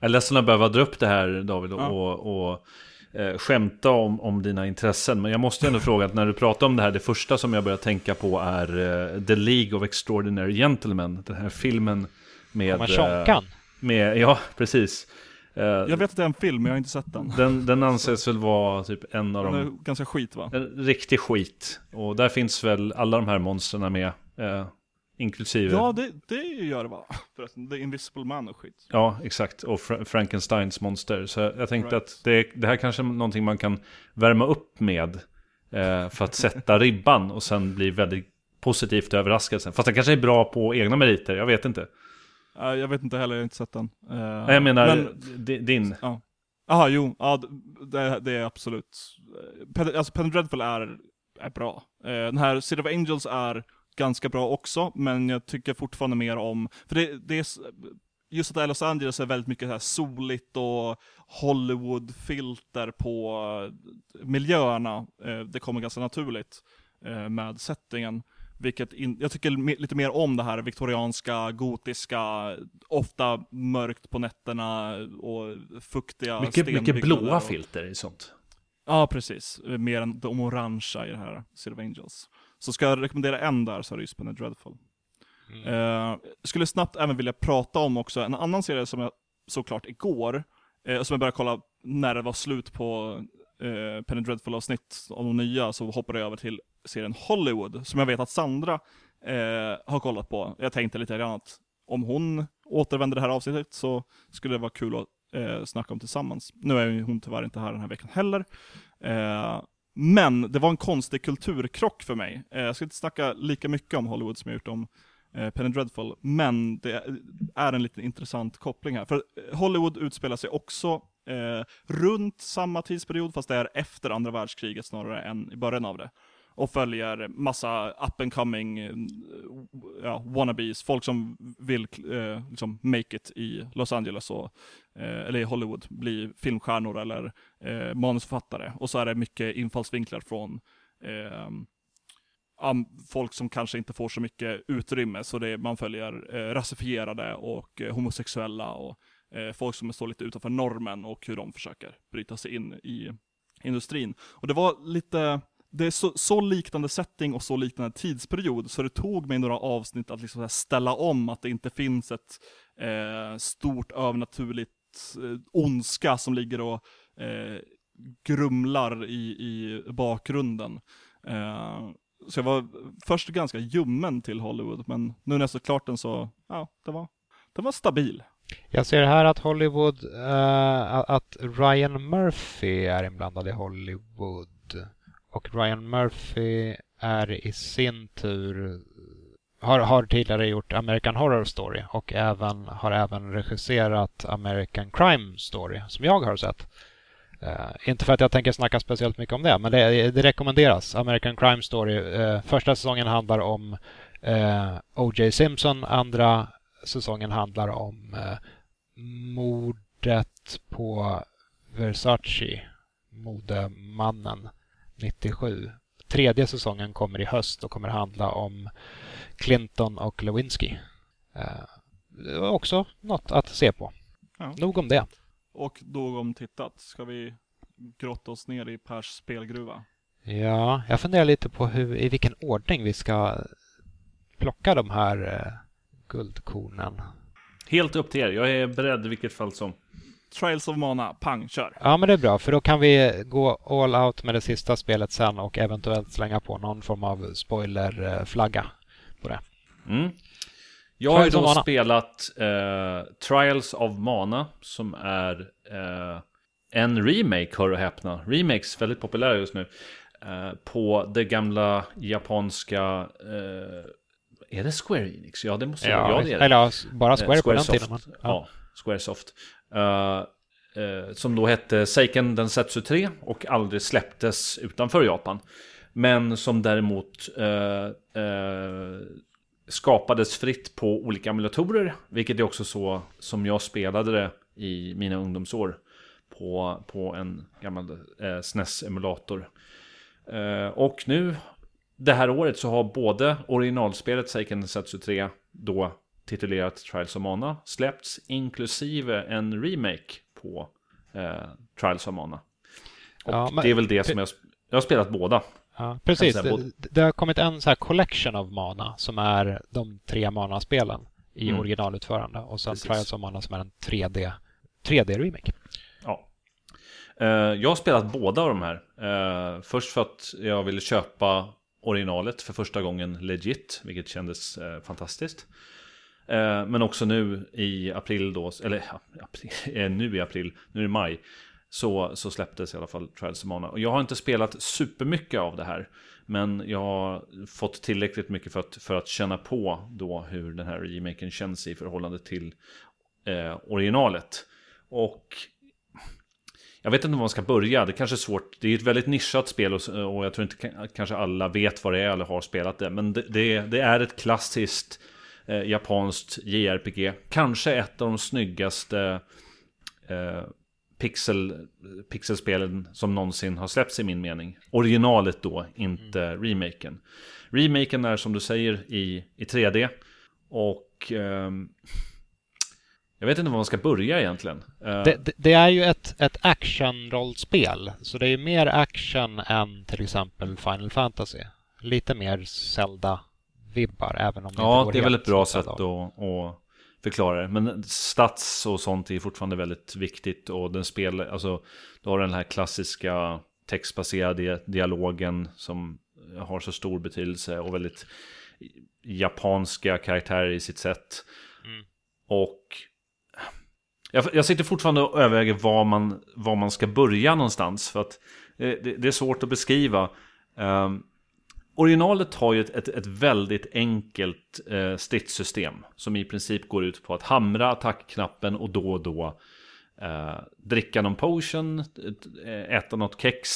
Jag är ledsen att behöva dra upp det här David och, Ja. och, och eh, skämta om, om dina intressen. Men jag måste ändå fråga att när du pratar om det här, det första som jag börjar tänka på är eh, The League of Extraordinary Gentlemen. Den här filmen med... Kommer eh, med ja, precis. Eh, jag vet att det är en film, men jag har inte sett den. den, den anses väl vara typ en av Den de... är ganska skit va? En riktig skit. Och där finns väl alla de här monstren med. Eh, inklusive... Ja, det, det gör det va? Förresten, The Invisible Man och skit. Ja, exakt. Och Fra- Frankensteins monster. Så jag tänkte Right. att det, det här kanske är någonting man kan värma upp med. Eh, för att sätta ribban och sen bli väldigt positivt överraskad sen. Fast det kanske är bra på egna meriter, jag vet inte. Eh, jag vet inte heller, jag har inte sett den. Eh, Nej, jag menar men- di- din. Ja. Jaha, jo, ja, det, det är absolut. Pen, alltså Penny Dreadful är, är bra. Eh, den här City of Angels är ganska bra också, men jag tycker fortfarande mer om, för det, det är, just att Los Angeles är väldigt mycket så här soligt och Hollywood-filter på eh, miljöerna. Eh, det kommer ganska naturligt eh, med settingen. Vilket in, jag tycker lite mer om det här viktorianska, gotiska, ofta mörkt på nätterna och fuktiga Mycket, mycket blåa och- filter i sånt. Ja, precis. Mer än de orangea i det här of Angels. Så ska jag rekommendera en där så är det just Penny Dreadful. Mm. Eh, skulle snabbt även vilja prata om också en annan serie som jag såklart igår, eh, som jag började kolla när det var slut på eh, Penny Dreadful-avsnitt av de nya, så hoppade jag över till serien Hollywood, som jag vet att Sandra eh, har kollat på. Jag tänkte lite grann att om hon återvänder det här avsnittet så skulle det vara kul att eh, snacka om tillsammans. Nu är hon tyvärr inte här den här veckan heller. Eh, men det var en konstig kulturkrock för mig. Eh, jag ska inte snacka lika mycket om Hollywood som jag gjort om eh, Penny Dreadful, men det är en lite intressant koppling här. För eh, Hollywood utspelar sig också runt samma tidsperiod, fast det är efter andra världskriget snarare än i början av det. Och följer massa up and coming eh, ja, wannabes, folk som vill eh, liksom make it i Los Angeles och, eh, eller i Hollywood, bli filmstjärnor eller eh, manusförfattare. Och så är det mycket infallsvinklar från eh, folk som kanske inte får så mycket utrymme, så det är, man följer eh, rasifierade och eh, homosexuella och eh, folk som står lite utanför normen och hur de försöker bryta sig in i industrin. Och det var lite, det är så, så liknande setting och så liknande tidsperiod, så det tog mig några avsnitt att liksom ställa om, att det inte finns ett eh, stort övernaturligt eh, ondska som ligger och eh, grumlar i, i bakgrunden. Eh, så jag var först ganska ljummen till Hollywood, men nu när jag såg klart den så, ja, det var, den var stabil. Jag ser här att Hollywood, eh, att Ryan Murphy är inblandad i Hollywood. Och Ryan Murphy är i sin tur har, har tidigare gjort American Horror Story och även, har även regisserat American Crime Story som jag har sett. Eh, inte för att jag tänker snacka speciellt mycket om det, men det, det rekommenderas. American Crime Story. Eh, första säsongen handlar om eh, O.J. Simpson, andra säsongen handlar om eh, mordet på Versace, modemannen 97. Tredje säsongen kommer i höst och kommer handla om Clinton och Lewinsky. Eh, det var också något att se på. Ja. Nog om det. Och då om tittat, ska vi grotta oss ner i Pers spelgruva? Ja, jag funderar lite på hur, i vilken ordning vi ska plocka de här eh, guldkornen. Helt upp till er, jag är beredd i vilket fall som. Trials of Mana, pang, kör! Ja, men det är bra, för då kan vi gå all out med det sista spelet sen och eventuellt slänga på någon form av spoilerflagga på det. Mm. Jag har ju då Mana. spelat eh, Trials of Mana som är eh, en remake, hör och häpna. Remakes, väldigt populära just nu. Eh, på det gamla japanska... Eh, är det Square Enix? Ja, det måste Ja, ja, det är det. eller ja, bara Eh, Square på den Squaresoft. tiden. Men, ja. Squaresoft. Eh, eh, som då hette Seiken Densetsu 3 och aldrig släpptes utanför Japan. Men som däremot eh, skapades fritt på olika emulatorer. Vilket är också så som jag spelade det i mina ungdomsår. På, på en gammal eh, SNES-emulator. Eh, och nu det här året så har både originalspelet Seiken Setsu 3 då titulerat Trials of Mana släppts inklusive en remake på eh, Trials of Mana. Och Ja, men- det är väl det som jag, jag har spelat båda. Ja, precis. Det, det har kommit en så här collection of mana som är de tre mana-spelen i Mm. originalutförande och sen Precis. Trials of Mana som är en 3D, 3D-remake. Ja. Eh, jag har spelat båda av de här. Eh, först för att jag ville köpa originalet för första gången legit, vilket kändes eh, fantastiskt. Eh, men också nu i april då, eller april, eh, nu i april, nu i maj. Så, så släpptes i alla fall Trials of Mana. Och jag har inte spelat supermycket av det här. Men jag har fått tillräckligt mycket för att, för att känna på då hur den här remaken känns i förhållande till eh, originalet. Och jag vet inte var man ska börja, det kanske är svårt. Det är ett väldigt nischat spel och, och jag tror inte kanske alla vet vad det är eller har spelat det. Men det, det, det är ett klassiskt eh, japanskt JRPG. Kanske ett av de snyggaste eh, pixel, pixelspelen som någonsin har släppts i min mening. Originalet då, inte remaken. Remaken är som du säger i, i 3D. Och ehm, jag vet inte var man ska börja egentligen. Eh, Det, det, det är ju ett, ett action-rollspel, så det är mer action än till exempel Final Fantasy. Lite mer Zelda-vibbar, även om det inte Ja, går det är väl ett bra sätt att, att förklara det. Men stats och sånt är fortfarande väldigt viktigt. Och den spelar, alltså, du har den här klassiska textbaserade dialogen som har så stor betydelse och väldigt japanska karaktärer i sitt sätt. Mm. Och jag, jag sitter fortfarande och överväger var man, var man ska börja någonstans. För att det, det, det är svårt att beskriva. Ehm, originalet har ju ett, ett, ett väldigt enkelt eh, stridssystem. Som i princip går ut på att hamra attackknappen och då och då eh, dricka någon potion, äta något kex.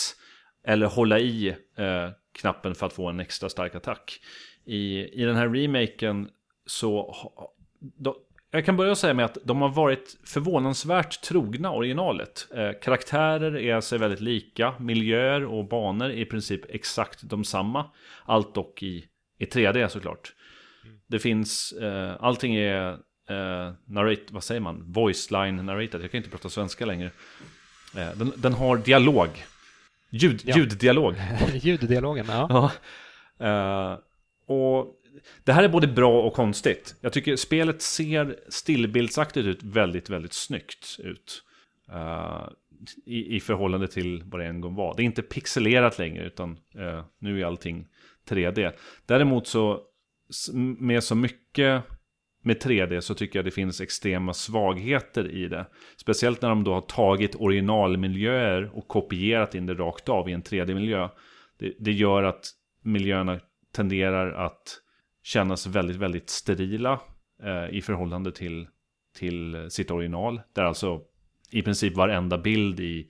Eller hålla i eh, knappen för att få en extra stark attack. I, i den här remaken så... ha- Då, jag kan börja säga med att de har varit förvånansvärt trogna originalet. Eh, karaktärer är sig väldigt lika, miljöer och banor är i princip exakt de samma. Allt dock i, i 3D såklart. Det finns, eh, allting är eh, narrate, vad säger man? Voice line narrated. Jag kan inte prata svenska längre. Eh, den, den har dialog. Ljud, Ja. Ljuddialog. Ljuddialogen, ja. Ja. Eh, och det här är både bra och konstigt. Jag tycker spelet ser stillbildsaktigt ut väldigt, väldigt snyggt ut. Uh, i, I förhållande till vad det en gång var. Det är inte pixelerat längre utan uh, nu är allting 3D. Däremot så med så mycket med 3D så tycker jag det finns extrema svagheter i det. Speciellt när de då har tagit originalmiljöer och kopierat in det rakt av i en 3D-miljö. Det, det gör att miljöerna tenderar att kännas väldigt, väldigt sterila eh, i förhållande till, till sitt original. Där alltså i princip varenda bild i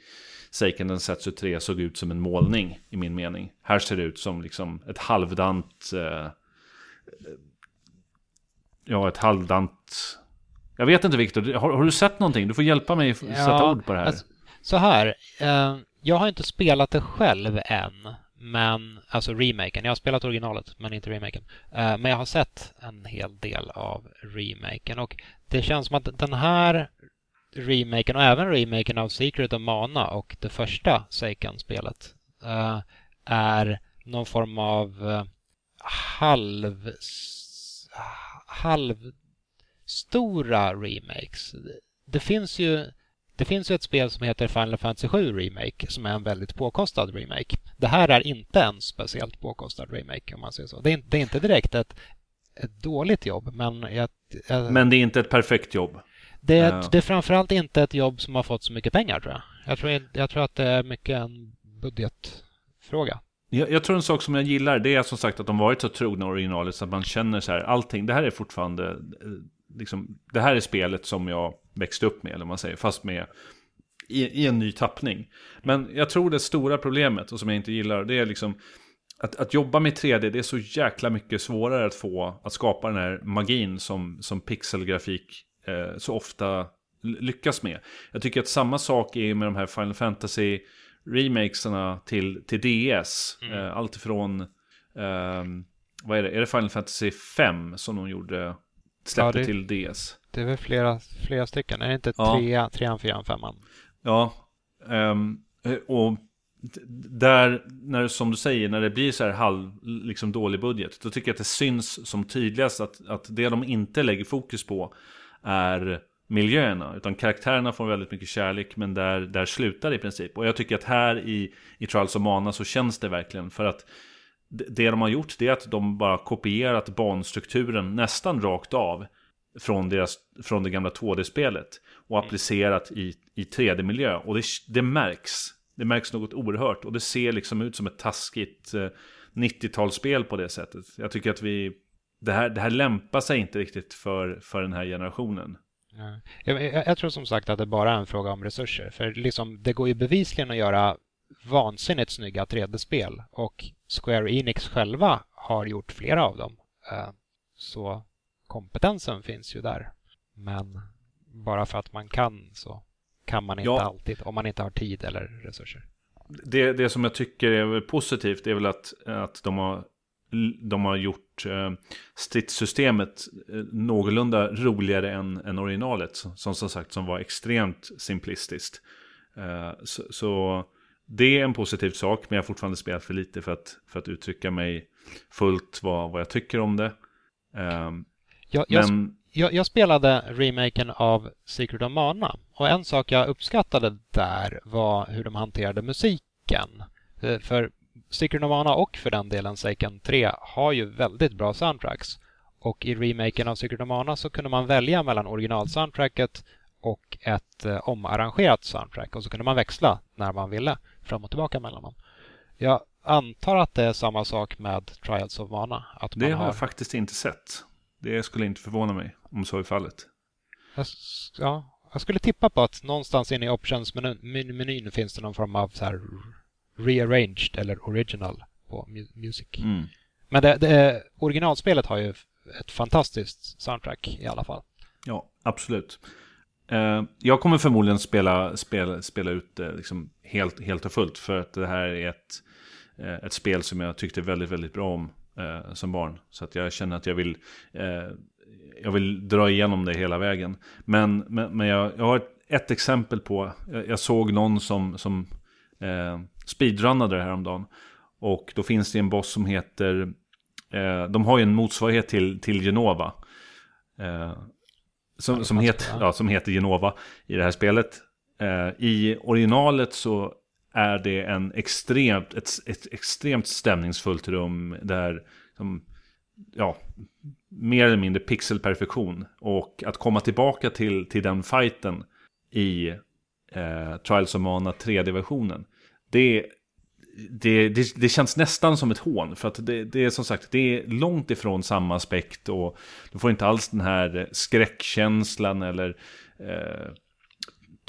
Seiken Densetsu 3 såg ut som en målning i min mening. Här ser det ut som liksom ett halvdant... Eh, ja, ett halvdant... Jag vet inte Viktor, har, har du sett någonting? Du får hjälpa mig att sätta ord på det här. alltså, så här, eh, jag har inte spelat det själv än, men alltså remaken. Jag har spelat originalet, men inte remaken. Eh, men jag har sett en hel del av remaken och det känns som att den här remaken och även remaken av Secret of Mana och det första Seiken-spelet eh, är någon form av eh, halv halvstora remakes. Det finns ju det finns ju ett spel som heter Final Fantasy 7 Remake som är en väldigt påkostad remake. Det här är inte en speciellt påkostad remake om man säger så. Det är, inte- det är inte direkt ett, ett dåligt jobb men jag, jag, Men det är inte ett perfekt jobb. det, är, Ja. det är framförallt inte ett jobb som har fått så mycket pengar tror jag. Jag tror, jag tror att det är mycket en budgetfråga. Jag, jag tror en sak som jag gillar det är som sagt att de varit så trogna originalet så att man känner så här allting. Det här är fortfarande eh, liksom, det här är spelet som jag växte upp med eller vad man säger. Fast med i, i en ny tappning. Men jag tror det stora problemet och som jag inte gillar det är liksom att, att jobba med 3D det är så jäkla mycket svårare att få att skapa den här magin som, som pixelgrafik eh, så ofta lyckas med. Jag tycker att samma sak är med de här Final Fantasy remakesarna till, till DS. Eh, allt ifrån Um, vad är det? Är det Final Fantasy 5 som de gjorde? Släppte ja, det, till DS? Det är väl flera, flera stycken. Är det inte ja. trea, trean, fyran, femman? Ja. Um, och där, när, som du säger, när det blir så här halv, liksom dålig budget, då tycker jag att det syns som tydligast att, att det de inte lägger fokus på är miljöerna, utan karaktärerna får väldigt mycket kärlek, men där, där slutar det i princip. Och jag tycker att här i, i Trials of Mana så känns det verkligen, för att det de har gjort det är att de bara kopierat banstrukturen nästan rakt av från, deras, från det gamla 2D-spelet och applicerat i, i 3D-miljö. Och det, det märks. Det märks något oerhört och det ser liksom ut som ett taskigt eh, 90-talsspel på det sättet. Jag tycker att vi... Det här, det här lämpar sig inte riktigt för, för den här generationen. Ja. Jag, jag, jag, tror som sagt att det bara är en fråga om resurser. För liksom, det går ju bevisligen att göra vansinnigt snygga 3D-spel och Square Enix själva har gjort flera av dem. Eh, så kompetensen finns ju där. Men bara för att man kan så kan man inte ja. alltid om man inte har tid eller resurser. Det, det som jag tycker är positivt är väl att, att de har de har gjort eh, stridssystemet eh, någorlunda roligare än, än originalet. Som som sagt som var extremt simplistiskt. Eh, så, så, det är en positiv sak, men jag har fortfarande spelat för lite för att, för att uttrycka mig fullt vad, vad jag tycker om det. Um, jag, men... jag, jag, spelade remaken av Secret of Mana och en sak jag uppskattade där var hur de hanterade musiken. Eh, för Secret of Mana och för den delen Seiken 3 har ju väldigt bra soundtracks. Och i remaken av Secret of Mana så kunde man välja mellan originalsoundtracket och ett eh, omarrangerat soundtrack och så kunde man växla när man ville fram och tillbaka mellan dem. Jag antar att det är samma sak med Trials of Mana. Att det har... jag faktiskt inte sett. Det skulle inte förvåna mig om så är fallet. Jag, ja, jag skulle tippa på att någonstans inne i options-menyn finns det någon form av så här rearranged eller original på music. Mm. Men det, det, originalspelet har ju ett fantastiskt soundtrack i alla fall. Ja, absolut. Uh, jag kommer förmodligen spela, spela, spela ut det liksom helt, helt och fullt. För att det här är ett, uh, ett spel som jag tyckte väldigt, väldigt bra om uh, som barn. Så att jag känner att jag vill, jag vill dra igenom det hela vägen. Men, men, men jag, jag har ett, ett exempel på, jag, jag, såg någon som, som speedrunnade det häromdagen. Och då finns det en boss som heter, de har ju en motsvarighet till, till Genova. Som, som, heter, ja, som heter Genova i det här spelet. Eh, I originalet så är det en extremt, ett, ett extremt stämningsfullt rum där som, ja, mer eller mindre pixelperfektion. Och att komma tillbaka till, till den fighten i eh, Trials of Mana 3D-versionen. Det det, det, det, känns nästan som ett hån. För att det, det, är som sagt, det är långt ifrån samma aspekt. Och du får inte alls den här skräckkänslan eller eh,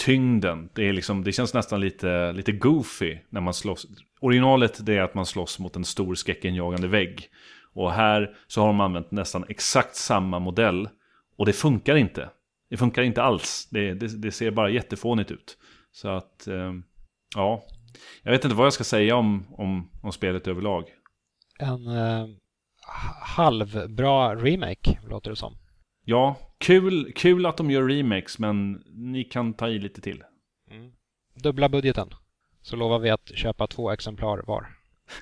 tyngden. Det, är liksom, det känns nästan lite, lite goofy när man slåss. Originalet det är att man slåss mot en stor skräckenjagande vägg. Och här så har de använt nästan exakt samma modell. Och det funkar inte. Det funkar inte alls. Det, det, det ser bara jättefånigt ut. Så att, eh, ja, jag vet inte vad jag ska säga om, om, om spelet överlag. En eh, halvbra remake, låter det som. Ja, kul, kul att de gör remakes, men ni kan ta i lite till. Mm. Dubbla budgeten, så lovar vi att köpa två exemplar var.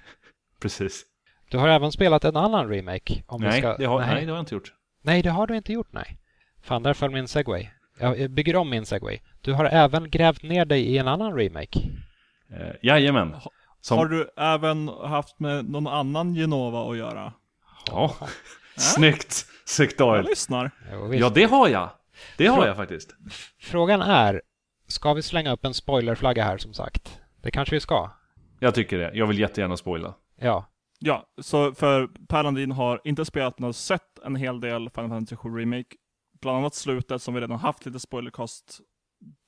Precis. Du har även spelat en annan remake? Om nej, ska... det har, nej. nej, det har jag inte gjort. Nej, det har du inte gjort, nej. Fan, där föll min segway. Jag bygger om min segway. Du har även grävt ner dig i en annan remake. Eh, jajamän. Som... Har du även haft med någon annan Genova att göra? Ja, ja. snyggt. Snyggt Jag lyssnar. Ja, det har jag. Det har Frå jag faktiskt. Frågan är, ska vi slänga upp en spoilerflagga här som sagt? Det kanske vi ska. Jag tycker det. Jag vill jättegärna spoila. Ja. Ja, så för Per Landin har inte spelat men har sett en hel del Final Fantasy 7 Remake. Bland annat slutet som vi redan haft lite spoilercast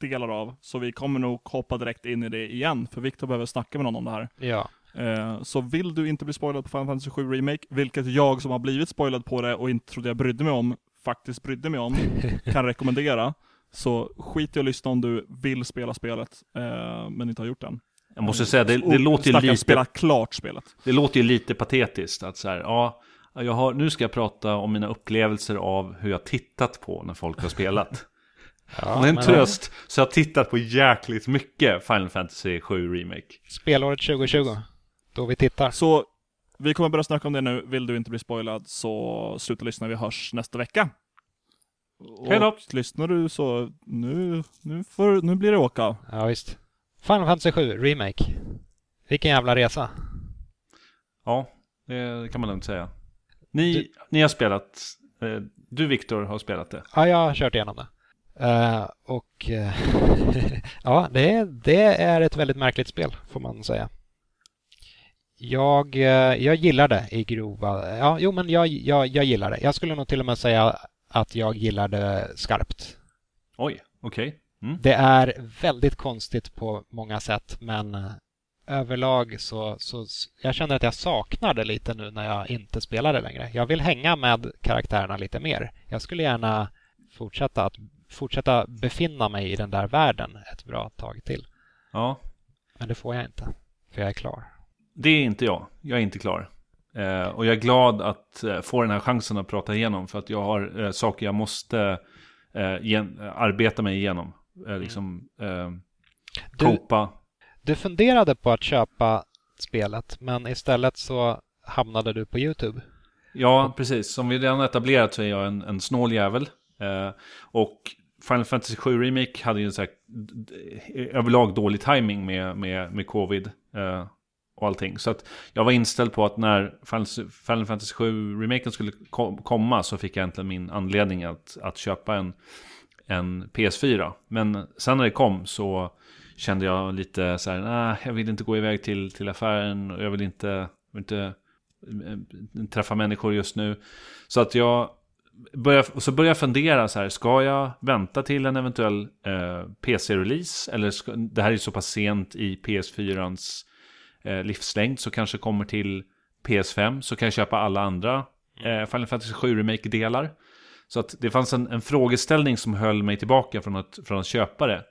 delar av. Så vi kommer nog hoppa direkt in i det igen, för Viktor behöver snacka med någon om det här. Ja. Eh, så vill du inte bli spoilad på Final Fantasy 7 Remake, vilket jag som har blivit spoilad på det och inte trodde jag brydde mig om, faktiskt brydde mig om, kan rekommendera. Så skit i att lyssna om du vill spela spelet, eh, men inte har gjort det än. Jag måste säga, det, det låter ju lite... spela klart spelet. Det låter ju lite patetiskt att så här, ja, jag har, nu ska jag prata om mina upplevelser av hur jag tittat på när folk har spelat. Ja, är en men- tröst så jag har tittat på jäkligt mycket Final Fantasy 7 Remake. Spelåret 2020. Då vi tittar. Så vi kommer börja snacka om det nu. Vill du inte bli spoilad så sluta lyssna. Vi hörs nästa vecka. Hej då. Och lyssnar du så nu, nu, får, nu blir det åka. Ja, visst. Final Fantasy 7 Remake. Vilken jävla resa. Ja, det kan man lugnt säga. Ni, Du- ni har spelat, eh, du Viktor har spelat det. Ja, jag har kört igenom det. Eh, och eh, ja, det, det är ett väldigt märkligt spel får man säga. Jag, eh, jag gillar det i grova... Ja, jo, men jag, jag, jag gillar det. Jag skulle nog till och med säga att jag gillar det skarpt. Oj, okej. Mm. Det är väldigt konstigt på många sätt, men eh, överlag så, så jag känner att jag saknar det lite nu när jag inte spelar det längre. Jag vill hänga med karaktärerna lite mer. Jag skulle gärna fortsätta att fortsätta befinna mig i den där världen ett bra tag till. Ja, Men det får jag inte, för jag är klar. Det är inte jag. Jag är inte klar. Eh, och jag är glad att eh, få den här chansen att prata igenom. För att jag har eh, saker jag måste eh, gen- arbeta mig igenom. Eh, liksom, eh, Du, kopa. du funderade på att köpa spelet, men istället så hamnade du på Youtube. Ja, precis. Som vi redan etablerat så är jag en, en snål jävel. Och Final Fantasy 7 Remake hade ju så här, överlag dålig timing med, med, med covid och allting. Så att jag var inställd på att när Final, Fantasy 7 Remaken skulle komma så fick jag äntligen min anledning att, att köpa en, en PS4. Men sen när det kom så kände jag lite så här, nej, jag vill inte gå iväg till, till affären och jag vill inte, inte eh, träffa människor just nu. Så att jag började och så började jag fundera så här, ska jag vänta till en eventuell eh, PC-release? Eller ska, det här är så pass sent i PS4ans eh, livslängd så kanske kommer till PS5 så kan jag köpa alla andra eh, Final Fantasy 7 Remake-delar. Så att det fanns en, en frågeställning som höll mig tillbaka från att, från att köpa det.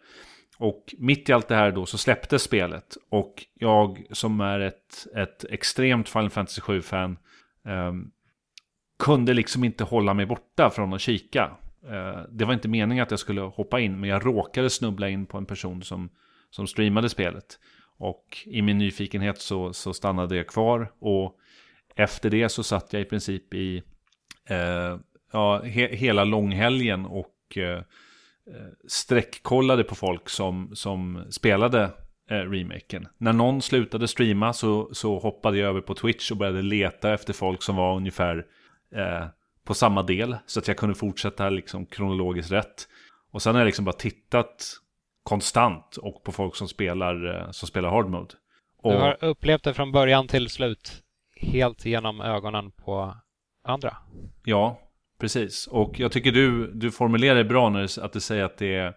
Och mitt i allt det här då så släpptes spelet. Och jag som är ett, ett extremt Final Fantasy 7-fan ehm, kunde liksom inte hålla mig borta från att kika. Eh, det var inte meningen att jag skulle hoppa in, men jag råkade snubbla in på en person som, som streamade spelet. Och i min nyfikenhet så, så stannade jag kvar. Och efter det så satt jag i princip i eh, ja, he, hela långhelgen och eh, eh sträckkollade på folk som, som spelade eh, remaken. När någon slutade streama så, så hoppade jag över på Twitch och började leta efter folk som var ungefär eh, på samma del. Så att jag kunde fortsätta liksom kronologiskt rätt. Och sen har jag liksom bara tittat konstant och på folk som spelar, eh, som spelar hard mode. Och, Du har upplevt det från början till slut helt genom ögonen på andra. Ja, precis. Och jag tycker du, du formulerar det bra när du, att du säger att det är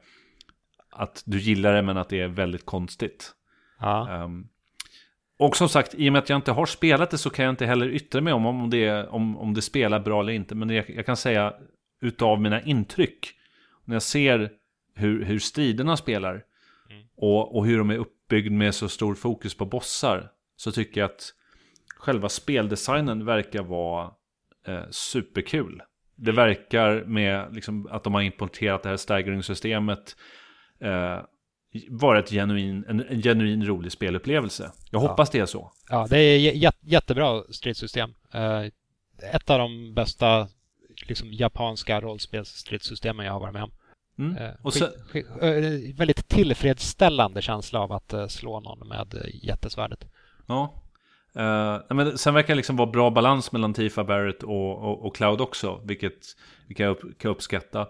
att du gillar det men att det är väldigt konstigt. Ja. Ehm, och som sagt, i och med att jag inte har spelat det så kan jag inte heller yttra mig om om det, om, om det spelar bra eller inte. Men jag, jag kan säga utav mina intryck, när jag ser hur, hur striderna spelar och, och hur de är uppbyggd med så stor fokus på bossar, så tycker jag att själva speldesignen verkar vara eh, superkul. Det verkar med liksom, att de har importerat det här staggering-systemet eh, vara ett genuin, en, en genuin rolig spelupplevelse. Jag hoppas det är så. Ja, det är jä- jättebra stridssystem. Eh, Ett av de bästa liksom, japanska rollspelsstridssystemen jag har varit med om. Mm. Eh, Och sen, skit- eh, väldigt tillfredsställande känsla av att eh, slå någon med jättesvärdet. ja. Eh, men sen verkar det liksom vara bra balans mellan Tifa Barrett och, och, och Cloud också, vilket, vilket jag upp, kan uppskatta.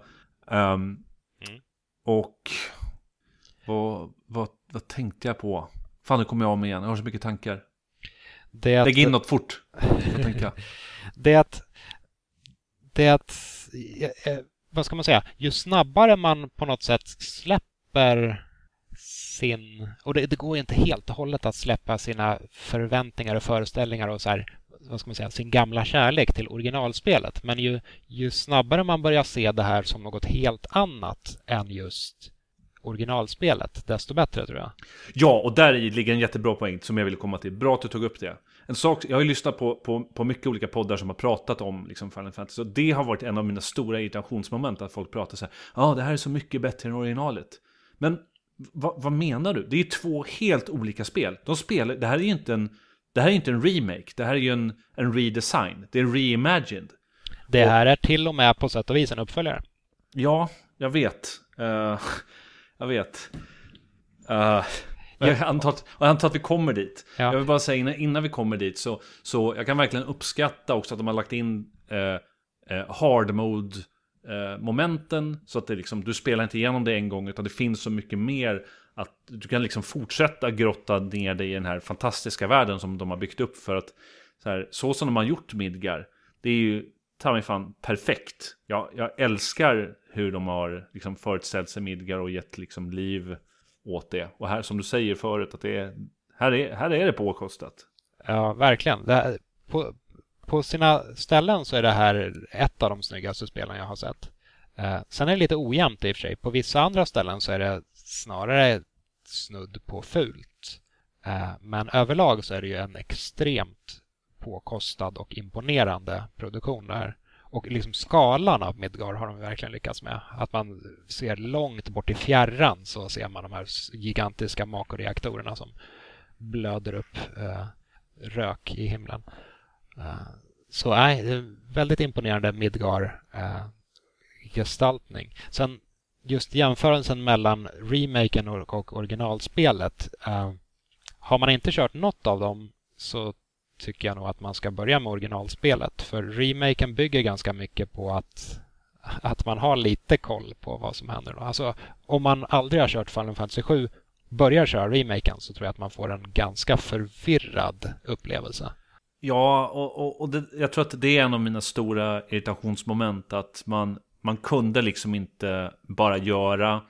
Ehm, Mm. Och vad, vad, vad tänkte jag på? Fan, nu kommer jag av mig igen. Jag har så mycket tankar. Det att, Lägg in något fort. Det att, det att eh, eh, vad ska man säga, ju snabbare man på något sätt släpper sin, och det, det går inte helt och hållet att släppa sina förväntningar och föreställningar och så här, vad ska man säga, sin gamla kärlek till originalspelet. Men ju, ju snabbare man börjar se det här som något helt annat än just originalspelet, desto bättre tror jag. Ja, och där ligger en jättebra poäng som jag ville komma till. Bra att du tog upp det. En sak, jag har ju lyssnat på, på, på mycket olika poddar som har pratat om liksom Final Fantasy. Och det har varit en av mina stora irritationsmoment. Att folk pratar så här. Ja, ah, det här är så mycket bättre än originalet. Men vad menar du? Det är två helt olika spel. De spelar, det här är ju inte en, det här är inte en remake. Det här är ju en, en redesign. Det är reimagined. Det här och, är till och med på sätt och vis en uppföljare. Ja, jag vet. Uh, jag vet. Uh, jag antar, att, jag antar att vi kommer dit. Ja. Jag vill bara säga innan, innan, vi kommer dit så, så jag kan verkligen uppskatta också att de har lagt in eh, eh, hard mode eh, momenten så att det liksom, du spelar inte igenom det en gång utan det finns så mycket mer att du kan liksom fortsätta grotta ner dig i den här fantastiska världen som de har byggt upp för att så, här, så som de har gjort Midgar det är ju ta mig fan perfekt. Jag, jag älskar hur de har liksom förutställt sig Midgar och gett liksom liv åt det. Och här som du säger förut att det är, här är, här är det påkostat. Ja, verkligen. Här, på, på sina ställen så är det här ett av de snyggaste spelen jag har sett. Eh, sen är det lite ojämnt i och för sig. På vissa andra ställen så är det snarare snudd på fult. Eh, men överlag så är det ju en extremt påkostad och imponerande produktion där. Och liksom skalan av Midgar har de verkligen lyckats med. Att man ser långt bort i fjärran så ser man de här gigantiska makoreaktorerna som blöder upp eh, rök i himlen. Eh, så nej, det är väldigt imponerande Midgar-gestaltning. Eh, Sen just jämförelsen mellan remaken och, och originalspelet. Eh, har man inte kört något av dem så tycker jag nog att man ska börja med originalspelet. För remaken bygger ganska mycket på att, att man har lite koll på vad som händer. Alltså, om man aldrig har kört Final Fantasy 7 börjar köra remaken så tror jag att man får en ganska förvirrad upplevelse. Ja, och, och, och det, jag tror att det är en av mina stora irritationsmoment. Att man, man kunde liksom inte bara göra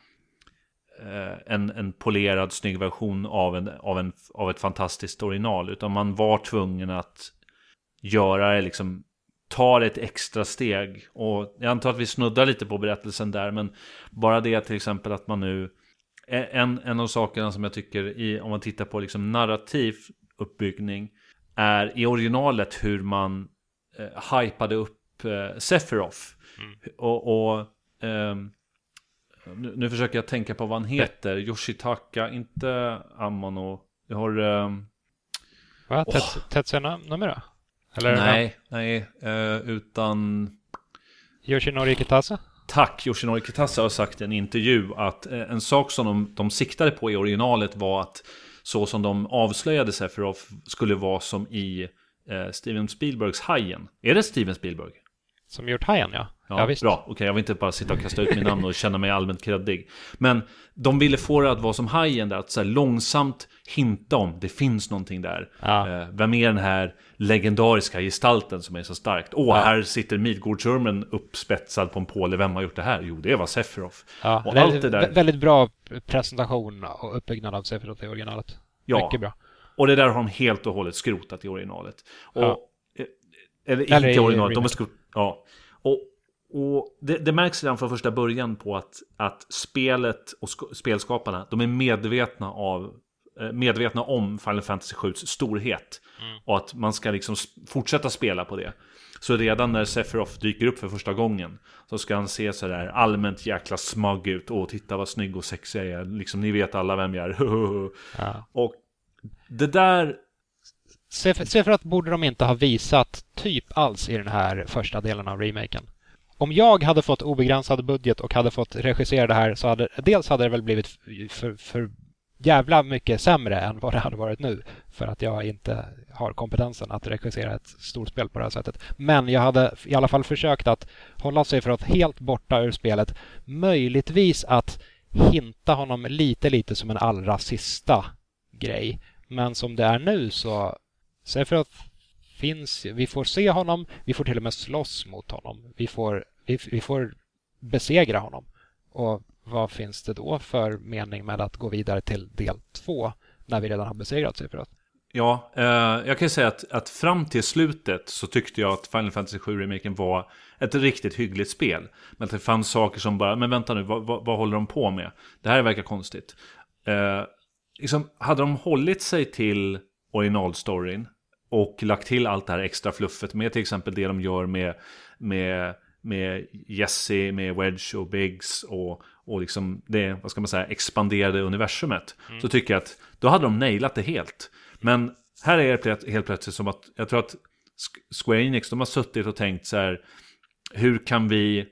en, en polerad snygg version av, en, av, en, av ett fantastiskt original. Utan man var tvungen att göra det liksom tar ett extra steg. Och jag antar att vi snuddar lite på berättelsen där. Men bara det till exempel att man nu... En, en av sakerna som jag tycker, i, om man tittar på liksom narrativ uppbyggning, är i originalet hur man eh, hypade upp eh, Sephiroth. Mm. Och, och eh, nu, nu, försöker jag tänka på vad han heter. Yoshitaka, inte Amano. Jag har... Um... Va? Oh. Tetsuya Nomura? Eller nej, nej, uh, utan... Yoshinori Kitase? Tack, Yoshinori Kitase har sagt i en intervju att uh, en sak som de, de siktade på i originalet var att så som de avslöjade Sephiroth skulle vara som i uh, Steven Spielbergs Hajen. Är det Steven Spielberg? Som gjort Hajen, ja. Ja, ja visst. Bra, okej okay, jag vill inte bara sitta och kasta ut mitt namn och känna mig allmänt kreddig. Men de ville få det att vara som hajen där, att så långsamt hinta om det finns någonting där. Ja. Eh, vem är den här legendariska gestalten som är så starkt? Åh, ja. här sitter Midgårdsormen uppspetsad på en påle. Vem har gjort det här? Jo, det var Sephiroth. Ja, och det allt det där. Väldigt bra presentation och uppbyggnad av Sephiroth i originalet. Ja. Mycket bra. Och det där har de helt och hållet skrotat i originalet. Och, ja. Eh, eller, eller inte i originalet, de har skrotat. Ja. Och och det, det, märks redan från första början på att, att spelet och spelskaparna, de är medvetna av eh, medvetna om Final Fantasy 7s storhet. Mm. Och att man ska liksom fortsätta spela på det. Så redan när Sephiroth dyker upp för första gången så ska han se sådär allmänt jäkla smug ut. Och titta vad snygg och sexig jag är. Liksom, ni vet alla vem jag är. ja. Och det där... Sefrat borde de inte ha visat typ alls i den här första delen av remaken om jag hade fått obegränsad budget och hade fått regissera det här så hade dels hade det väl blivit för, för jävla mycket sämre än vad det hade varit nu. För att jag inte har kompetensen att regissera ett storspel på det här sättet. Men jag hade i alla fall försökt att hålla sig för att helt borta ur spelet. Möjligtvis att hinta honom lite, lite som en allra sista grej. Men som det är nu så Sephiroth finns, vi får se honom, vi får till och med slåss mot honom. Vi får, vi, vi får besegra honom. Och vad finns det då för mening med att gå vidare till del två när vi redan har besegrat Sephiroth? Ja, eh, jag kan ju säga att, att fram till slutet så tyckte jag att Final Fantasy 7-remaken var ett riktigt hyggligt spel. Men att det fanns saker som bara, men vänta nu, vad, vad, vad håller de på med? Det här verkar konstigt. Eh, liksom, hade de hållit sig till originalstoryn och lagt till allt det här extra fluffet med till exempel det de gör med, med, med Jesse, med Wedge och Biggs och, och liksom det, vad ska man säga, expanderade universumet. Mm. Så tycker jag att då hade de nailat det helt. Men här är det helt plötsligt som att, jag tror att Square Enix, de har suttit och tänkt så här, hur kan vi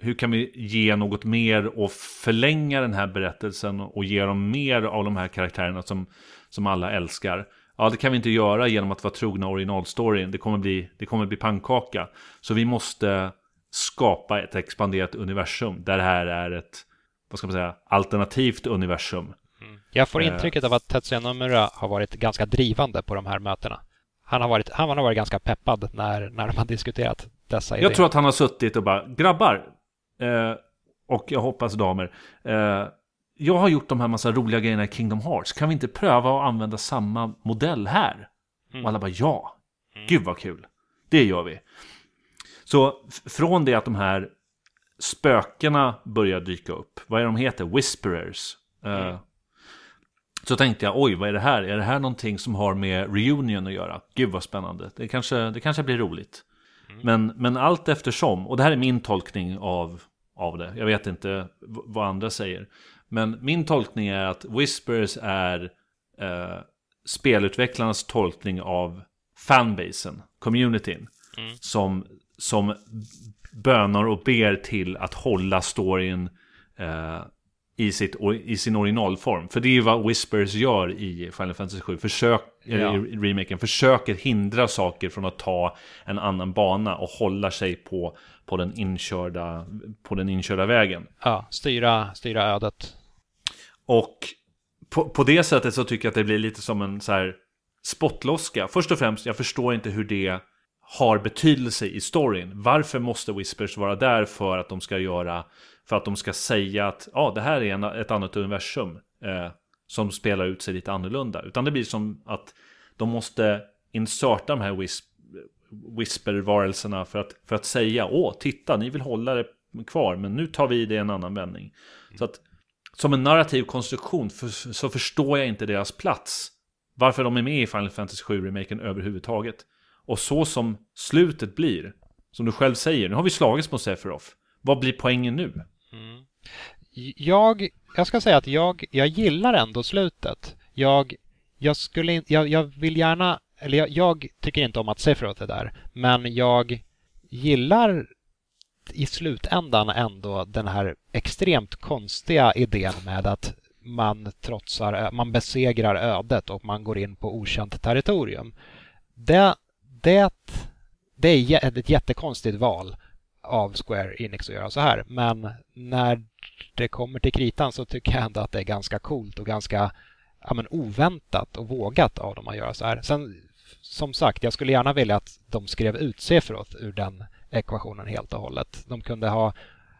hur kan vi ge något mer och förlänga den här berättelsen och ge dem mer av de här karaktärerna som, som alla älskar? Ja, det kan vi inte göra genom att vara trogna originalstoryn. Det kommer bli, det kommer bli pannkaka. Så vi måste skapa ett expanderat universum där det här är ett, vad ska man säga, alternativt universum. Mm. Jag får eh. intrycket av att Tetsuya Nomura har varit ganska drivande på de här mötena. Han har varit, han har varit ganska peppad när, när de har diskuterat dessa idéer. Jag tror att han har suttit och bara, grabbar, eh, och jag hoppas damer, eh, jag har gjort de här massa roliga grejerna i Kingdom Hearts. Kan vi inte pröva att använda samma modell här? Mm. Och alla bara ja. Mm. Gud vad kul. Det gör vi. Så från det att de här spökena börjar dyka upp. Vad är de heter? Whisperers. Eh, mm. Uh, så tänkte jag, oj, vad är det här? Är det här någonting som har med reunion att göra? Gud vad spännande. Det kanske, det kanske blir roligt. Mm. Men, men allt eftersom, och det här är min tolkning av, av det. Jag vet inte vad andra säger. Men min tolkning är att Whispers är eh, spelutvecklarnas tolkning av fanbasen, communityn. Mm. Som, som bönar och ber till att hålla storyn eh, i, sitt, i sin originalform. För det är vad Whispers gör i Final Fantasy 7. Försök, ja. i remaken försöker hindra saker från att ta en annan bana och hålla sig på, på, den, inkörda, på den inkörda vägen. Ja, styra, styra ödet. Och på, på det sättet så tycker jag att det blir lite som en så här spottloska. Först och främst, jag förstår inte hur det har betydelse i storyn. Varför måste Whispers vara där för att de ska göra, för att de ska säga att ja, ah, det här är en, ett annat universum eh, som spelar ut sig lite annorlunda. Utan det blir som att de måste inserta de här whisp whispervarelserna för att, för att säga åh, titta, ni vill hålla det kvar, men nu tar vi det i en annan vändning. Så att som en narrativ konstruktion för, så förstår jag inte deras plats. Varför de är med i Final Fantasy 7-remaken överhuvudtaget. Och så som slutet blir, som du själv säger, nu har vi slagits mot Sephiroth. Vad blir poängen nu? Mm. Jag, jag ska säga att jag, jag gillar ändå slutet. Jag, jag, skulle, jag, jag vill gärna, eller jag, jag tycker inte om att Sephiroth är där, men jag gillar i slutändan ändå den här extremt konstiga idén med att man trotsar, man besegrar ödet och man går in på okänt territorium. Det, det, det är ett jättekonstigt val av Square Enix att göra så här. Men när det kommer till kritan så tycker jag ändå att det är ganska coolt och ganska ja, men oväntat och vågat av dem att göra så här. Sen som sagt, jag skulle gärna vilja att de skrev ut Sefroth ur den ekvationen helt och hållet. De kunde ha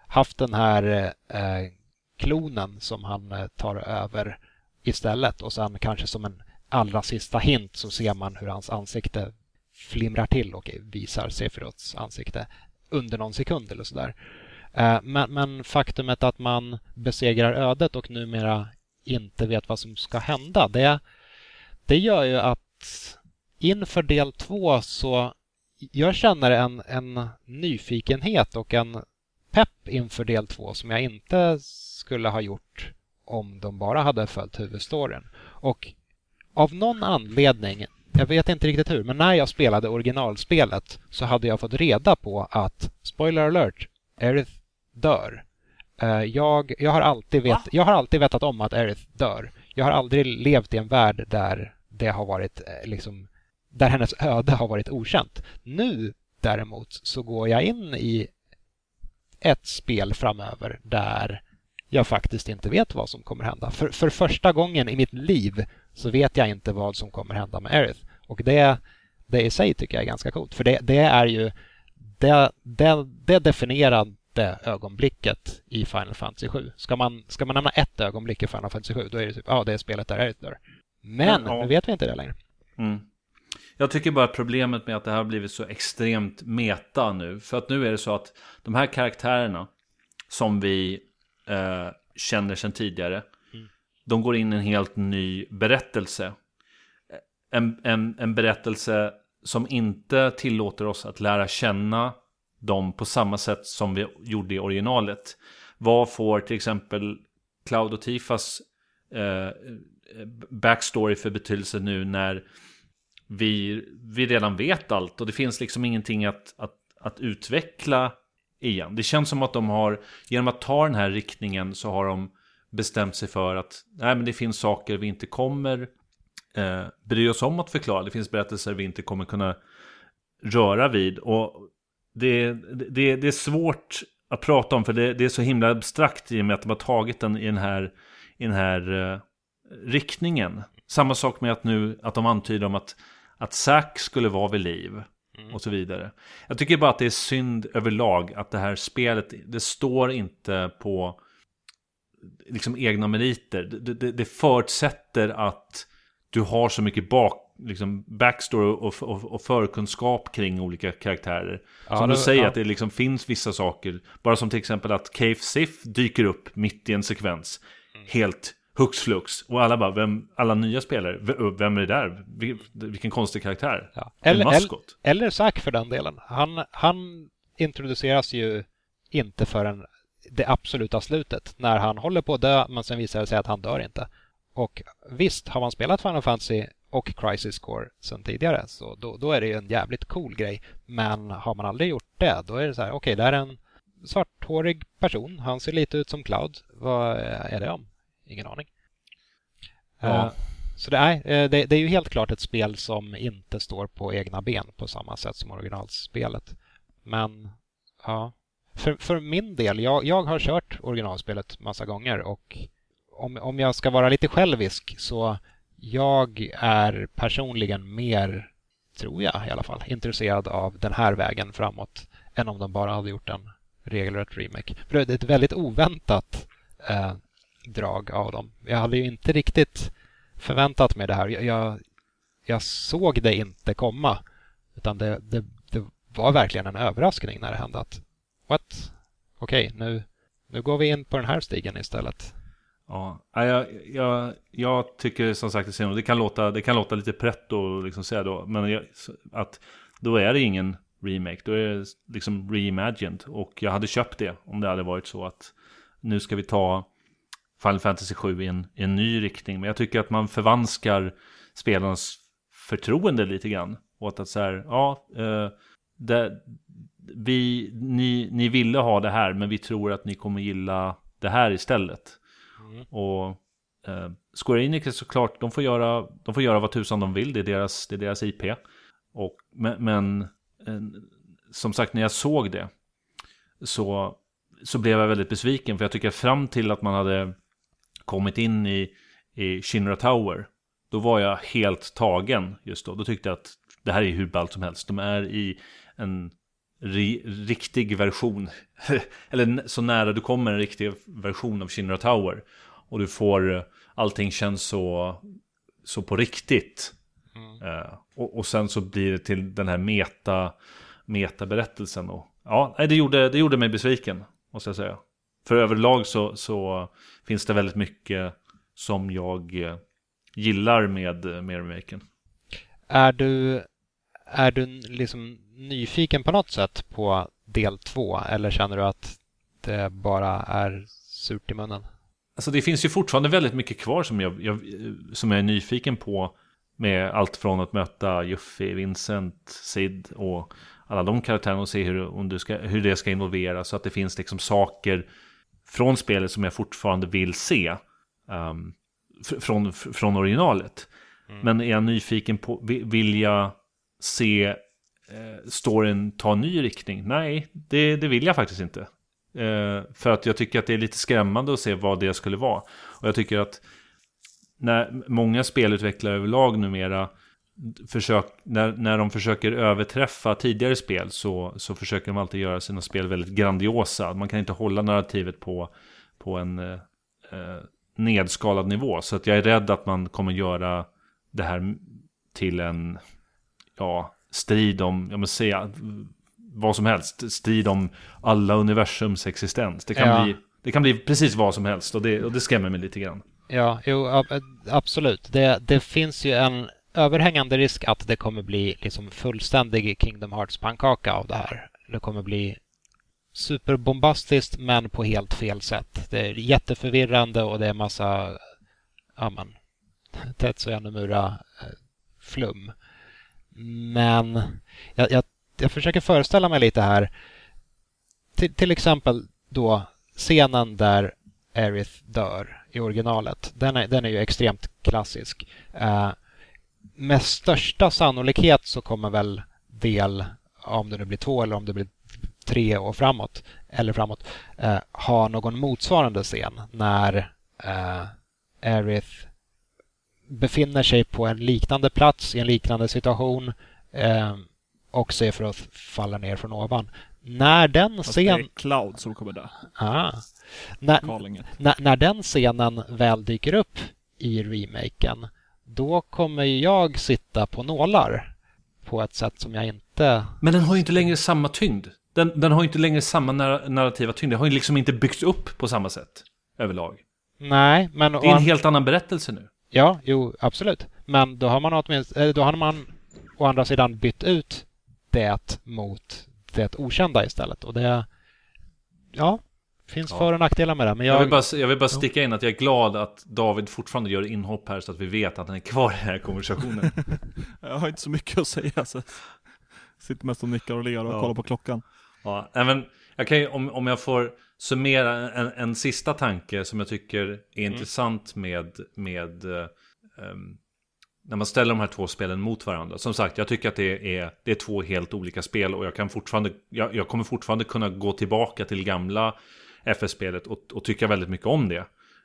haft den här eh, klonen som han eh, tar över istället och sen kanske som en allra sista hint så ser man hur hans ansikte flimrar till och visar Sefirots ansikte under någon sekund eller sådär. Eh, men, men faktumet att man besegrar ödet och numera inte vet vad som ska hända, det, det gör ju att inför del två så jag känner en, en nyfikenhet och en pepp inför del två som jag inte skulle ha gjort om de bara hade följt huvudstoryn. Och av någon anledning, jag vet inte riktigt hur, men när jag spelade originalspelet så hade jag fått reda på att, spoiler alert, Aerith dör. Eh, jag, jag, har alltid vet, jag har alltid vetat om att Aerith dör. Jag har aldrig levt i en värld där det har varit eh, liksom där hennes öde har varit okänt. Nu däremot så går jag in i ett spel framöver där jag faktiskt inte vet vad som kommer hända. För, för första gången i mitt liv så vet jag inte vad som kommer hända med Aerith. Och det, det i sig tycker jag är ganska coolt. För det, det är ju det, det, det definierade ögonblicket i Final Fantasy 7. Ska man, ska man nämna ett ögonblick i Final Fantasy 7 då är det typ, ja det är spelet där Aerith dör. Men ja, ja. nu vet vi inte det längre. Mm. Jag tycker bara att problemet med att det här har blivit så extremt meta nu. För att nu är det så att de här karaktärerna som vi eh, känner sedan tidigare. Mm. De går in i en helt ny berättelse. En, en, en berättelse som inte tillåter oss att lära känna dem på samma sätt som vi gjorde i originalet. Vad får till exempel Cloud och Tifas eh, backstory för betydelse nu när vi, vi redan vet allt och det finns liksom ingenting att, att, att utveckla igen. Det känns som att de har, genom att ta den här riktningen så har de bestämt sig för att nej, men det finns saker vi inte kommer eh, bry oss om att förklara. Det finns berättelser vi inte kommer kunna röra vid. Och det, det, det är svårt att prata om för det, det, är så himla abstrakt i och med att de har tagit den i den här, i den här eh, riktningen. Samma sak med att nu att de antyder om att, att Zack skulle vara vid liv. Mm. Och så vidare. Jag tycker bara att det är synd överlag att det här spelet, det står inte på liksom egna meriter. Det, det, det förutsätter att du har så mycket bak, liksom backstory och, och, och förkunskap kring olika karaktärer. Ja, som det, du säger, ja. att det liksom finns vissa saker. Bara som till exempel att Cave Sif dyker upp mitt i en sekvens. Mm. Helt hux flux. Och alla bara, vem, alla nya spelare, vem är det där? Vilken konstig karaktär. Ja. Eller, eller, eller Zack för den delen. Han, han introduceras ju inte förrän det absoluta slutet. När han håller på att dö, men sen visar det sig att han dör inte. Och visst, har man spelat Final Fantasy och Crisis Core sen tidigare så då, då är det ju en jävligt cool grej. Men har man aldrig gjort det, då är det så här, okej, okay, det är en svarthårig person. Han ser lite ut som Cloud. Vad är det om? Ingen aning. Ja. Uh, så det är, eh, det, det, är ju helt klart ett spel som inte står på egna ben på samma sätt som originalspelet. Men ja, för, för min del, jag, jag har kört originalspelet massa gånger och om, om jag ska vara lite självisk så jag är personligen mer, tror jag i alla fall, intresserad av den här vägen framåt än om de bara hade gjort en regelrätt remake. För det är ett väldigt oväntat eh, drag av dem. Jag hade ju inte riktigt förväntat mig det här. Jag, jag, jag såg det inte komma. Utan det, det, det, var verkligen en överraskning när det hände att What? Okej, okay, nu, nu går vi in på den här stigen istället. Ja, jag, jag, jag tycker som sagt det kan låta, det kan låta lite pretto liksom säga då, men jag, att då är det ingen remake, då är det liksom reimagined. Och jag hade köpt det om det hade varit så att nu ska vi ta Final Fantasy 7 i en, i en ny riktning. Men jag tycker att man förvanskar spelarnas förtroende lite grann. Och att så här, ja, eh, det, vi, ni, ni ville ha det här, men vi tror att ni kommer gilla det här istället. Mm. Och eh, Square Enix är såklart, de får, göra, de får göra vad tusan de vill, det är deras, det är deras IP. Och, men, men eh, som sagt, när jag såg det så, så blev jag väldigt besviken. För jag tycker fram till att man hade kommit in i, i Shinra Tower, då var jag helt tagen just då. Då tyckte jag att det här är hur ballt som helst. De är i en ri, riktig version, eller så nära du kommer en riktig version av Shinra Tower. Och du får, allting känns så, så på riktigt. Mm. Uh, och, och, sen så blir det till den här meta, meta-berättelsen. Och, ja, det gjorde, det gjorde mig besviken, måste jag säga. För överlag så, så finns det väldigt mycket som jag eh, gillar med, med remaken. Är du, är du liksom nyfiken på något sätt på del två eller känner du att det bara är surt i munnen? Alltså det finns ju fortfarande väldigt mycket kvar som jag, jag, som jag är nyfiken på. Med allt från att möta Juffi, Vincent, Sid och alla de karaktärerna och se hur, om du ska, hur det ska involveras. Så att det finns liksom saker från spelet som jag fortfarande vill se. Um, från, från originalet. Mm. Men är jag nyfiken på, vill jag se eh, storyn ta en ny riktning? Nej, det, det vill jag faktiskt inte. Eh, för att jag tycker att det är lite skrämmande att se vad det skulle vara. Och jag tycker att när många spelutvecklare överlag numera försök, när, när de försöker överträffa tidigare spel så, så försöker de alltid göra sina spel väldigt grandiosa. Man kan inte hålla narrativet på, på en eh, eh, nedskalad nivå. Så att jag är rädd att man kommer göra det här till en ja, strid om, jag måste säga, vad som helst. Strid om alla universums existens. Det kan, Ja. bli, det kan bli precis vad som helst och det, och det skrämmer mig lite grann. Ja, jo, ab- absolut. Det, det finns ju en överhängande risk att det kommer bli liksom fullständig Kingdom Hearts-pannkaka av det här. Det kommer bli superbombastiskt men på helt fel sätt. Det är jätteförvirrande och det är massa, ja men, Tetsuya Nomura-flum. Eh, men jag, jag, jag försöker föreställa mig lite här. Till, till exempel då scenen där Aerith dör i originalet. Den är, den är ju extremt klassisk. Uh, med största sannolikhet så kommer väl del, om det nu blir två eller om det blir tre och framåt, eller framåt, eh, ha någon motsvarande scen när eh, Aerith befinner sig på en liknande plats i en liknande situation eh, och ser för att falla ner från ovan. När den Fast det är. Cloud som kommer där. Ah. När, när, när den scenen väl dyker upp i remaken, då kommer jag sitta på nålar på ett sätt som jag inte... Men den har ju inte längre samma tyngd. Den, den har ju inte längre samma nar- narrativa tyngd. Den har ju liksom inte byggts upp på samma sätt överlag. Nej, men... Det är en helt annan berättelse nu. Ja, jo, absolut. Men då har man åtminstone, eh, då har man å andra sidan bytt ut det mot det okända istället. Och det... Ja, finns Ja. för och nackdelar med det. Men Jag, jag... vill bara, jag vill bara sticka in att jag är glad att David fortfarande gör inhopp här så att vi vet att han är kvar i den här konversationen. Jag har inte så mycket att säga så Sitter mest och nickar och ler och Ja. kollar på klockan. Ja, men jag kan ju, om, om jag får summera en, en sista tanke som jag tycker är intressant med, med ehm, när man ställer de här två spelen mot varandra. Som sagt, jag tycker att det är, det är två helt olika spel och jag, kan fortfarande, jag, jag kommer fortfarande kunna gå tillbaka till gamla FS-spelet och, och tycka väldigt mycket om det.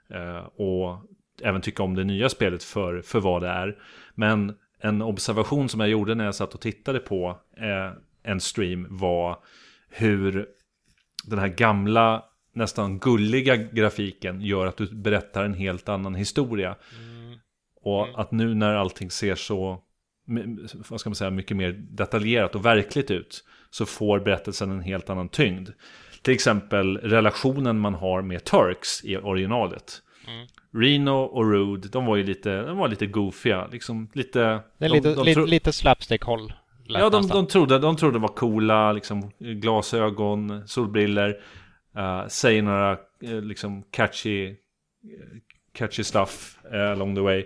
Eh, och även tycka om det nya spelet för, för vad det är. Men en observation som jag gjorde när jag satt och tittade på eh, en stream var hur den här gamla, nästan gulliga grafiken gör att du berättar en helt annan historia. Och att nu när allting ser så, vad ska man säga, mycket mer detaljerat och verkligt ut, så får berättelsen en helt annan tyngd. Till exempel relationen man har med Turks i originalet. Reno och Rude, de var ju lite, de var lite goofiga, liksom lite... det är de- lite, de tro- lite slapstick-håll. Ja, de, de, trodde, de trodde var coola, liksom glasögon, solbriller, uh, säger några eh, liksom catchy, eh, catchy stuff eh, along the way.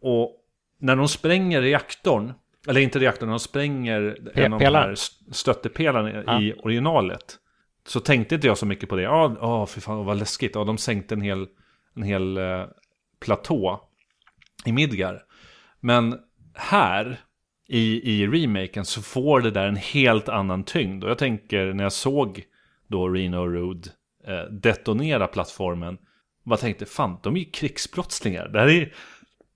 Och när de spränger reaktorn, eller inte reaktorn, de spränger en av de här st- stöttepelarna Ja. i originalet. Så tänkte inte jag så mycket på det. Ja, oh, fy fan vad läskigt. Ja, de sänkte en hel, en hel eh, platå i Midgar. Men här i, i remaken så får det där en helt annan tyngd. Och jag tänker när jag såg då Reno Rude eh, detonera plattformen. Bara tänkte, fan de är ju krigsbrottslingar. Det här är,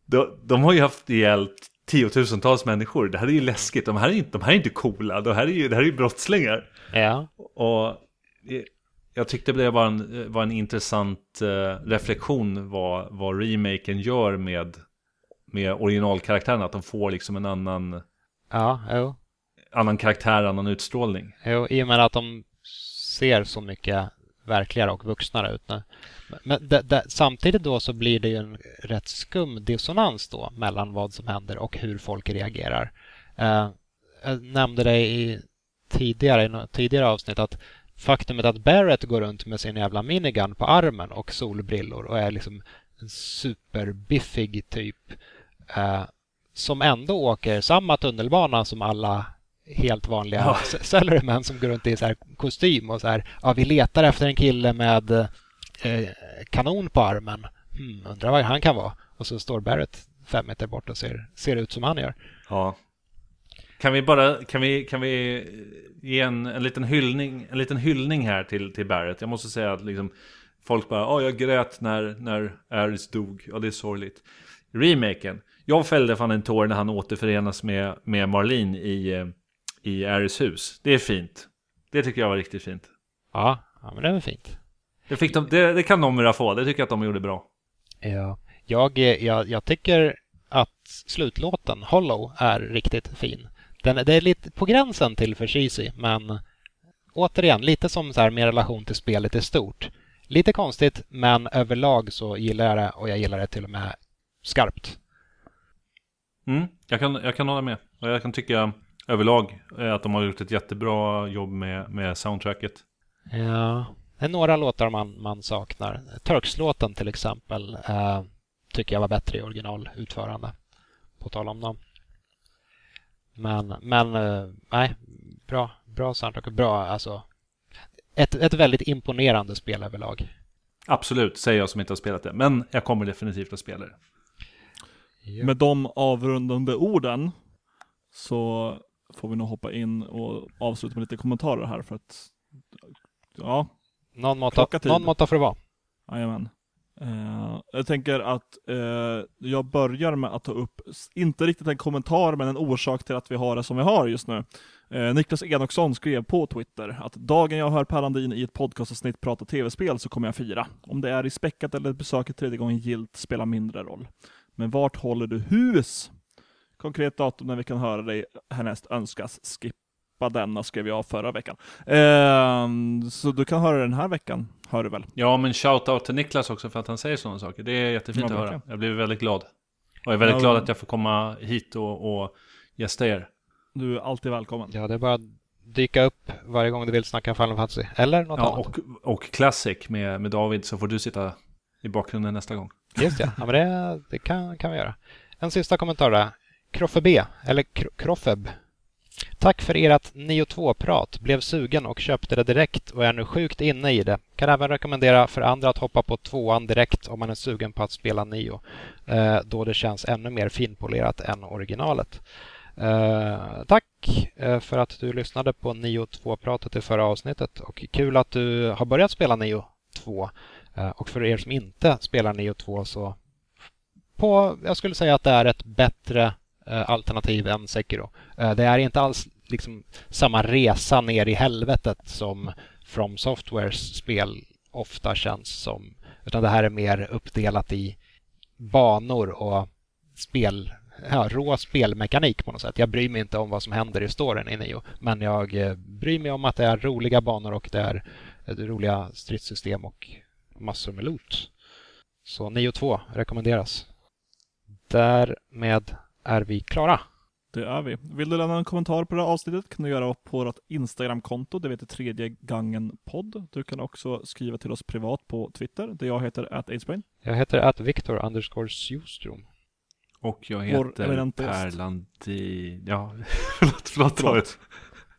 de, de har ju haft ihjäl tiotusentals människor. Det här är ju läskigt. De här är inte, de här är inte coola. Det här är ju, det här är ju brottslingar. Ja, Och jag tyckte det var en, var en intressant eh, reflektion vad, vad remaken gör med, med originalkaraktären. Att de får liksom en annan, ja, jo. annan karaktär, annan utstrålning. Jo, i och med att de ser så mycket verkligare och vuxnare ut nu. Men det, det, samtidigt då så blir det ju en rätt skum dissonans då mellan vad som händer och hur folk reagerar. Eh, jag nämnde det i tidigare, i något tidigare avsnitt att faktumet att Barrett går runt med sin jävla minigun på armen och solbrillor och är liksom en superbiffig typ eh, som ändå åker samma tunnelbana som alla helt vanliga Ja. salarymen som går runt i så här kostym och så här. Ja, vi letar efter en kille med eh, kanon på armen. Hmm, undrar vad han kan vara. Och så står Barrett fem meter bort och ser, ser ut som han gör. Ja. Kan vi bara, kan vi, kan vi ge en, en liten hyllning, en liten hyllning här till, till Barrett? Jag måste säga att liksom folk bara, ja jag grät när, när Aris dog, ja det är sorgligt. Remaken, jag fällde fan en tår när han återförenas med, med Marlene i, eh, i Aris hus. Det är fint. Det tycker jag var riktigt fint. Ja, ja men det var fint. Det, fick de, det, det kan Nomura få, det tycker jag att de gjorde bra. Ja. Jag, jag, jag tycker att slutlåten, Hollow, är riktigt fin. Den, det är lite på gränsen till för cheesy, men återigen, lite som så här med relation till spelet i stort. Lite konstigt, men överlag så gillar jag det och jag gillar det till och med skarpt. Mm, jag, kan, jag kan hålla med. Och jag kan tycka överlag att de har gjort ett jättebra jobb med, med soundtracket. Ja, det är några låtar man, man saknar. Turks-låten till exempel eh, tycker jag var bättre i originalutförande. På tal om dem. Men, men eh, nej, bra, bra soundtrack och bra, alltså ett, ett väldigt imponerande spel överlag. Absolut, säger jag som inte har spelat det. Men jag kommer definitivt att spela det. Ja. Med de avrundande orden så får vi nog hoppa in och avsluta med lite kommentarer här för att ja. Någon måtta, någon måtta får det vara. Jajamän. Uh, jag tänker att uh, jag börjar med att ta upp, inte riktigt en kommentar, men en orsak till att vi har det som vi har just nu. Uh, Niklas Enoksson skrev på Twitter att dagen jag hör Per Landin i ett podcastavsnitt prata tv-spel så kommer jag fira. Om det är i späckat eller ett besök tredje gången gilt spelar mindre roll. Men vart håller du hus? Konkret datum när vi kan höra dig härnäst önskas. Skippa denna skrev jag förra veckan. Uh, så du kan höra den här veckan, hör du väl? Ja, men shout-out till Niklas också för att han säger sådana saker. Det är jättefint ja, att höra. Jag blir väldigt glad. Och jag är väldigt ja, glad att jag får komma hit och, och gästa er. Du är alltid välkommen. Ja, det är bara att dyka upp varje gång du vill snacka Final Fantasy. Eller något ja, annat. Och, och Classic med, med David så får du sitta i bakgrunden nästa gång. Just ja, ja men det, det kan, kan vi göra. En sista kommentar där. Kroffe B, eller Kroffeb. Tack för ert 9.2-prat. Blev sugen och köpte det direkt och är nu sjukt inne i det. Kan även rekommendera för andra att hoppa på tvåan direkt om man är sugen på att spela Nio. Eh, då det känns ännu mer finpolerat än originalet. Eh, tack eh, för att du lyssnade på 9.2-pratet i förra avsnittet och kul att du har börjat spela Nio 2. Eh, och för er som inte spelar Neo 2 så på, jag skulle säga att det är ett bättre Eh, alternativ än Sekiro. Eh, det är inte alls liksom samma resa ner i helvetet som From Softwares spel ofta känns som. Utan det här är mer uppdelat i banor och spel, ja, rå spelmekanik på något sätt. Jag bryr mig inte om vad som händer i storyn i Nio, Men jag eh, bryr mig om att det är roliga banor och det är roliga stridssystem och massor med loot. Så 9.2 rekommenderas. Därmed är vi klara. Det är vi. Vill du lämna en kommentar på det här avsnittet kan du göra på vårt Instagramkonto, det heter tredje gången podd. Du kan också skriva till oss privat på Twitter, där jag heter ataidsbrain. Jag heter att Victor underscore Sjustrom. Och jag heter Per Landin. Ja, förlåt, förlåt. förlåt.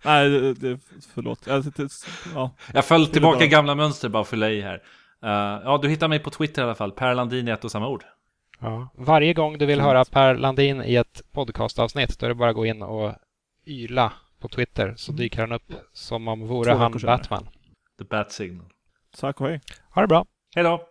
Nej, det, det, förlåt. Jag, det, ja. jag föll tillbaka gamla mönster bara för dig här. Uh, ja, du hittar mig på Twitter i alla fall. Per Landin i ett och samma ord. Ja. Varje gång du vill höra Per Landin i ett podcastavsnitt, då är det bara att gå in och yla på Twitter så mm. dyker han upp som om vore han Batman. The Bat Signal. Tack och hej. Ha det bra. Hej då.